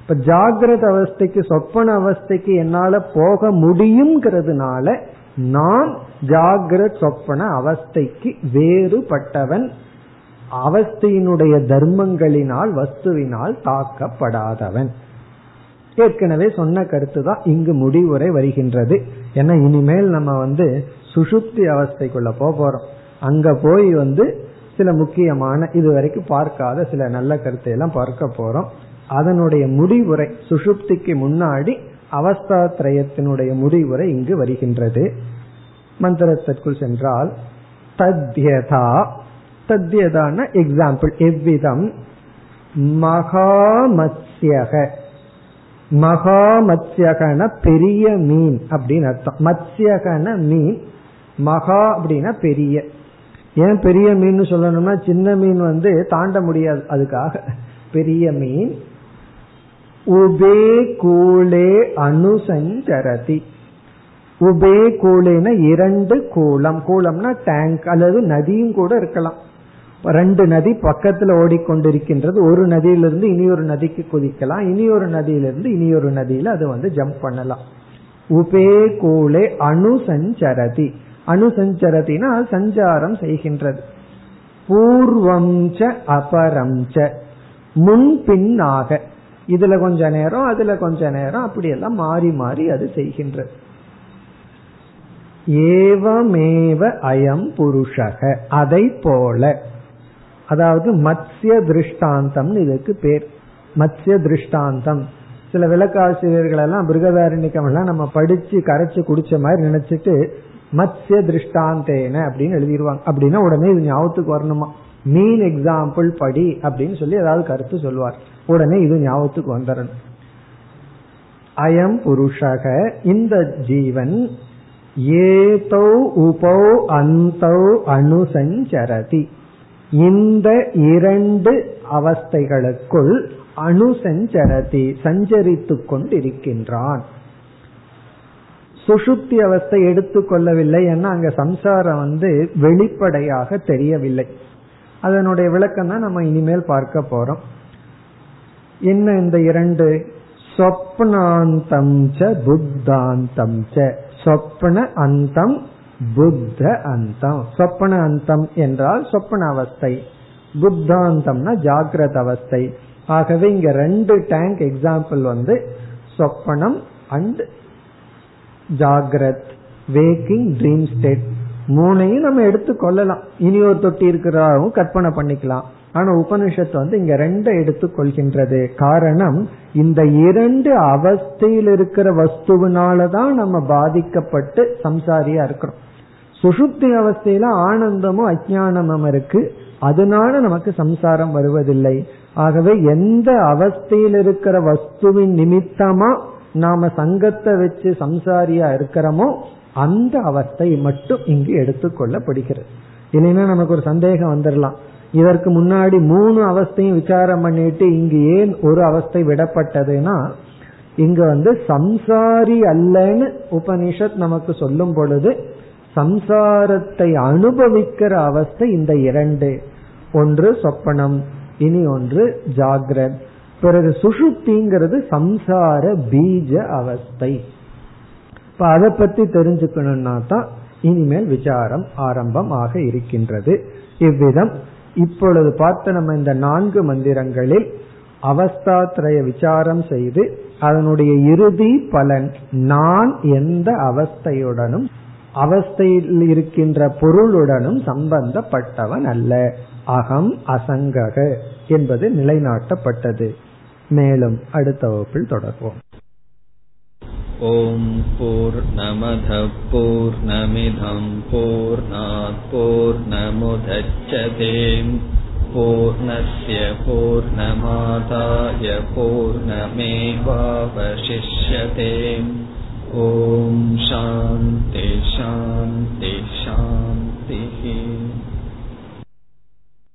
இப்ப ஜாகிரத அவஸ்தைக்கு சொப்பன அவஸ்தைக்கு என்னால போக முடியுங்கிறதுனால நான் ஜாகிரத் சொப்பன அவஸ்தைக்கு வேறுபட்டவன். அவஸ்தையினுடைய தர்மங்களினால் வஸ்துவினால் தாக்கப்படாதவன். ஏற்கனவே சொன்ன கருத்து தான் இங்கு முடிவுரை வருகின்றது. ஏன்னா இனிமேல் நம்ம வந்து சுசுப்தி அவஸ்தைக்குள்ள போக போறோம். அங்க போய் வந்து சில முக்கியமான இதுவரைக்கும் பார்க்காத சில நல்ல கருத்தை எல்லாம் பார்க்க போறோம். அதனுடைய முடிவுரை சுஷுப்திக்கு முன்னாடி அவஸ்தா திரயத்தினுடைய முடிவுரை இங்கு வருகின்றது. மந்திரத்திற்குள் சென்றால் தத்யதா. தத்யதான எக்ஸாம்பிள் எவ்விதம்? மகாமத்யக. மகாமத்யகன பெரிய மீன் அப்படின்னு அர்த்தம். மத்யகன மீன் மகா அப்படின்னா பெரிய. ஏன் பெரிய மீன் சொல்லணும்னா சின்ன மீன் வந்து தாண்ட முடியாது. அதுக்காக. பெரிய மீன். உபே கூலே அனுசஞ்சரதி உபே கூலேன இரண்டு கூலம் கூலம்னா டேங்க் அல்லது நதியும் கூட இருக்கலாம். ரெண்டு நதி பக்கத்துல ஓடிக்கொண்டிருக்கின்றது. ஒரு நதியிலிருந்து இனி ஒரு நதிக்கு குதிக்கலாம். இனி ஒரு நதியிலிருந்து இனி ஒரு நதியில அது வந்து ஜம்ப் பண்ணலாம். உபே கூலே அணுசஞ்சரதி அனுசஞ்சரதினா சஞ்சாரம் செய்கின்றது. பூர்வம் ச அபரம் ச. முன்பின்னாக இதுல கொஞ்ச நேரம் அதுல கொஞ்ச நேரம் அப்படியெல்லாம் மாறி மாறி அது செய்கின்றது. ஏவமேவ அயம் புருஷக. அதை போல. அதாவது மத்ய திருஷ்டாந்தம் இதுக்கு பேர். மத்ய திருஷ்டாந்தம். சில விளக்காசிரியர்கள் எல்லாம் பிருகதாரணிக்கம் எல்லாம் நம்ம படிச்சு கரைச்சு குடிச்ச மாதிரி நினைச்சிட்டு மத்ய திருஷ்டாந்தேன அப்படின்னு எழுதிடுவாங்க அப்படின்னா உடனே இது ஞாபகத்துக்கு வரணுமா? மீன் எக்ஸாம்பிள் படி அப்படின்னு சொல்லி ஏதாவது கருத்து சொல்லுவார் உடனே இது ஞாபகத்துக்கு வந்துடணும் அயம் புருஷக இந்த ஜீவன் ஏதோ உபோ அந்தோ அணுசஞ்சரதி இந்த இரண்டு அவஸ்தைகளுக்குள் அணுசஞ்சரதி சஞ்சரித்து கொண்டிருக்கின்றான். சுஷுப்தி அவஸ்தை எடுத்துக்கொள்ளவில்லை ஏன்னா அங்க சம்சாரம் வந்து வெளிப்படையாக தெரியவில்லை. அதனுடைய விளக்கம் தான் நம்ம இனிமேல் பார்க்க போறோம். என்ன இந்த இரண்டு? சொப்னாந்தம் ச புத்தாந்தம் ச. சொப்ன அந்தம் புத்த அந்தம். சொப்பன அந்தம் என்றால் சொப்பன அவஸ்தை. புத்தாந்தம்னா ஜாகிரத அவஸ்தை. ஆகவே இங்க ரெண்டு டேங்க் எக்ஸாம்பிள் வந்து சொப்பனம் அண்ட் ஜாகிரத் வேக்கிங் ட்ரீம் ஸ்டேட் மூணையும் நம்ம எடுத்து கொள்ளலாம். இனி ஒரு தொட்டி இருக்கிறாவும் கற்பனை பண்ணிக்கலாம். ஆனா உபனிஷத்து வந்து இங்க ரெண்டை எடுத்து கொள்கின்றது. காரணம் இந்த இரண்டு அவஸ்தையில் இருக்கிற வஸ்துவினாலதான் நம்ம பாதிக்கப்பட்டு சம்சாரியா இருக்கிறோம். சுசுப்தி அவஸ்தையில ஆனந்தமும் அஜானமும் இருக்கு. அதனால நமக்கு சம்சாரம் வருவதில்லை. ஆகவே எந்த அவஸ்தையில் இருக்கிற வஸ்துவின் நிமித்தமா நாம சங்கத்தை வச்சு சம்சாரியா இருக்கிறோமோ அந்த அவஸ்தை மட்டும் இங்கு எடுத்துக்கொள்ளப்படுகிறது. இல்லைன்னா நமக்கு ஒரு சந்தேகம் வந்துடலாம் இதற்கு முன்னாடி மூணு அவஸ்தையும் விசாரம் பண்ணிட்டு இங்கு ஏன் ஒரு அவஸ்தை விடப்பட்டதுன்னா இங்க வந்து சம்சாரி அல்லன்னு உபனிஷத் நமக்கு சொல்லும் பொழுது சம்சாரத்தை அனுபவிக்கிற அவஸ்தை இந்த இரண்டு. ஒன்று சொப்பனம் இனி ஒன்று ஜாகிரத். பிறகு சுஷுப்திங்கிறது சம்சார பீஜ அவஸ்தை. இப்ப அதை பத்தி தெரிஞ்சுக்கணும்னா தான் இனிமேல் விசாரம் ஆரம்பம் ஆக இருக்கின்றது. இவ்விதம். இப்பொழுது பார்த்த நம்ம இந்த நான்கு மந்திரங்களில் அவஸ்தாத்திரய விசாரம் செய்து அதனுடைய இறுதி பலன் நான் எந்த அவஸ்தையுடனும் அவஸ்தையில் இருக்கின்ற பொருளுடனும் சம்பந்தப்பட்டவன் அல்ல. அகம் அசங்கக என்பது நிலைநாட்டப்பட்டது. மேலும் அடுத்த வகுப்பில் தொடர்வோம். ஓம் போர் நமத போர் நமிதம் போர் போர் நமுதச்சதேம் பூர்ணய பூர்ணமாதாய பூர்ணமேவாவசிஷ்யதே ஓம் சாந்தி சாந்தி சாந்திஹி.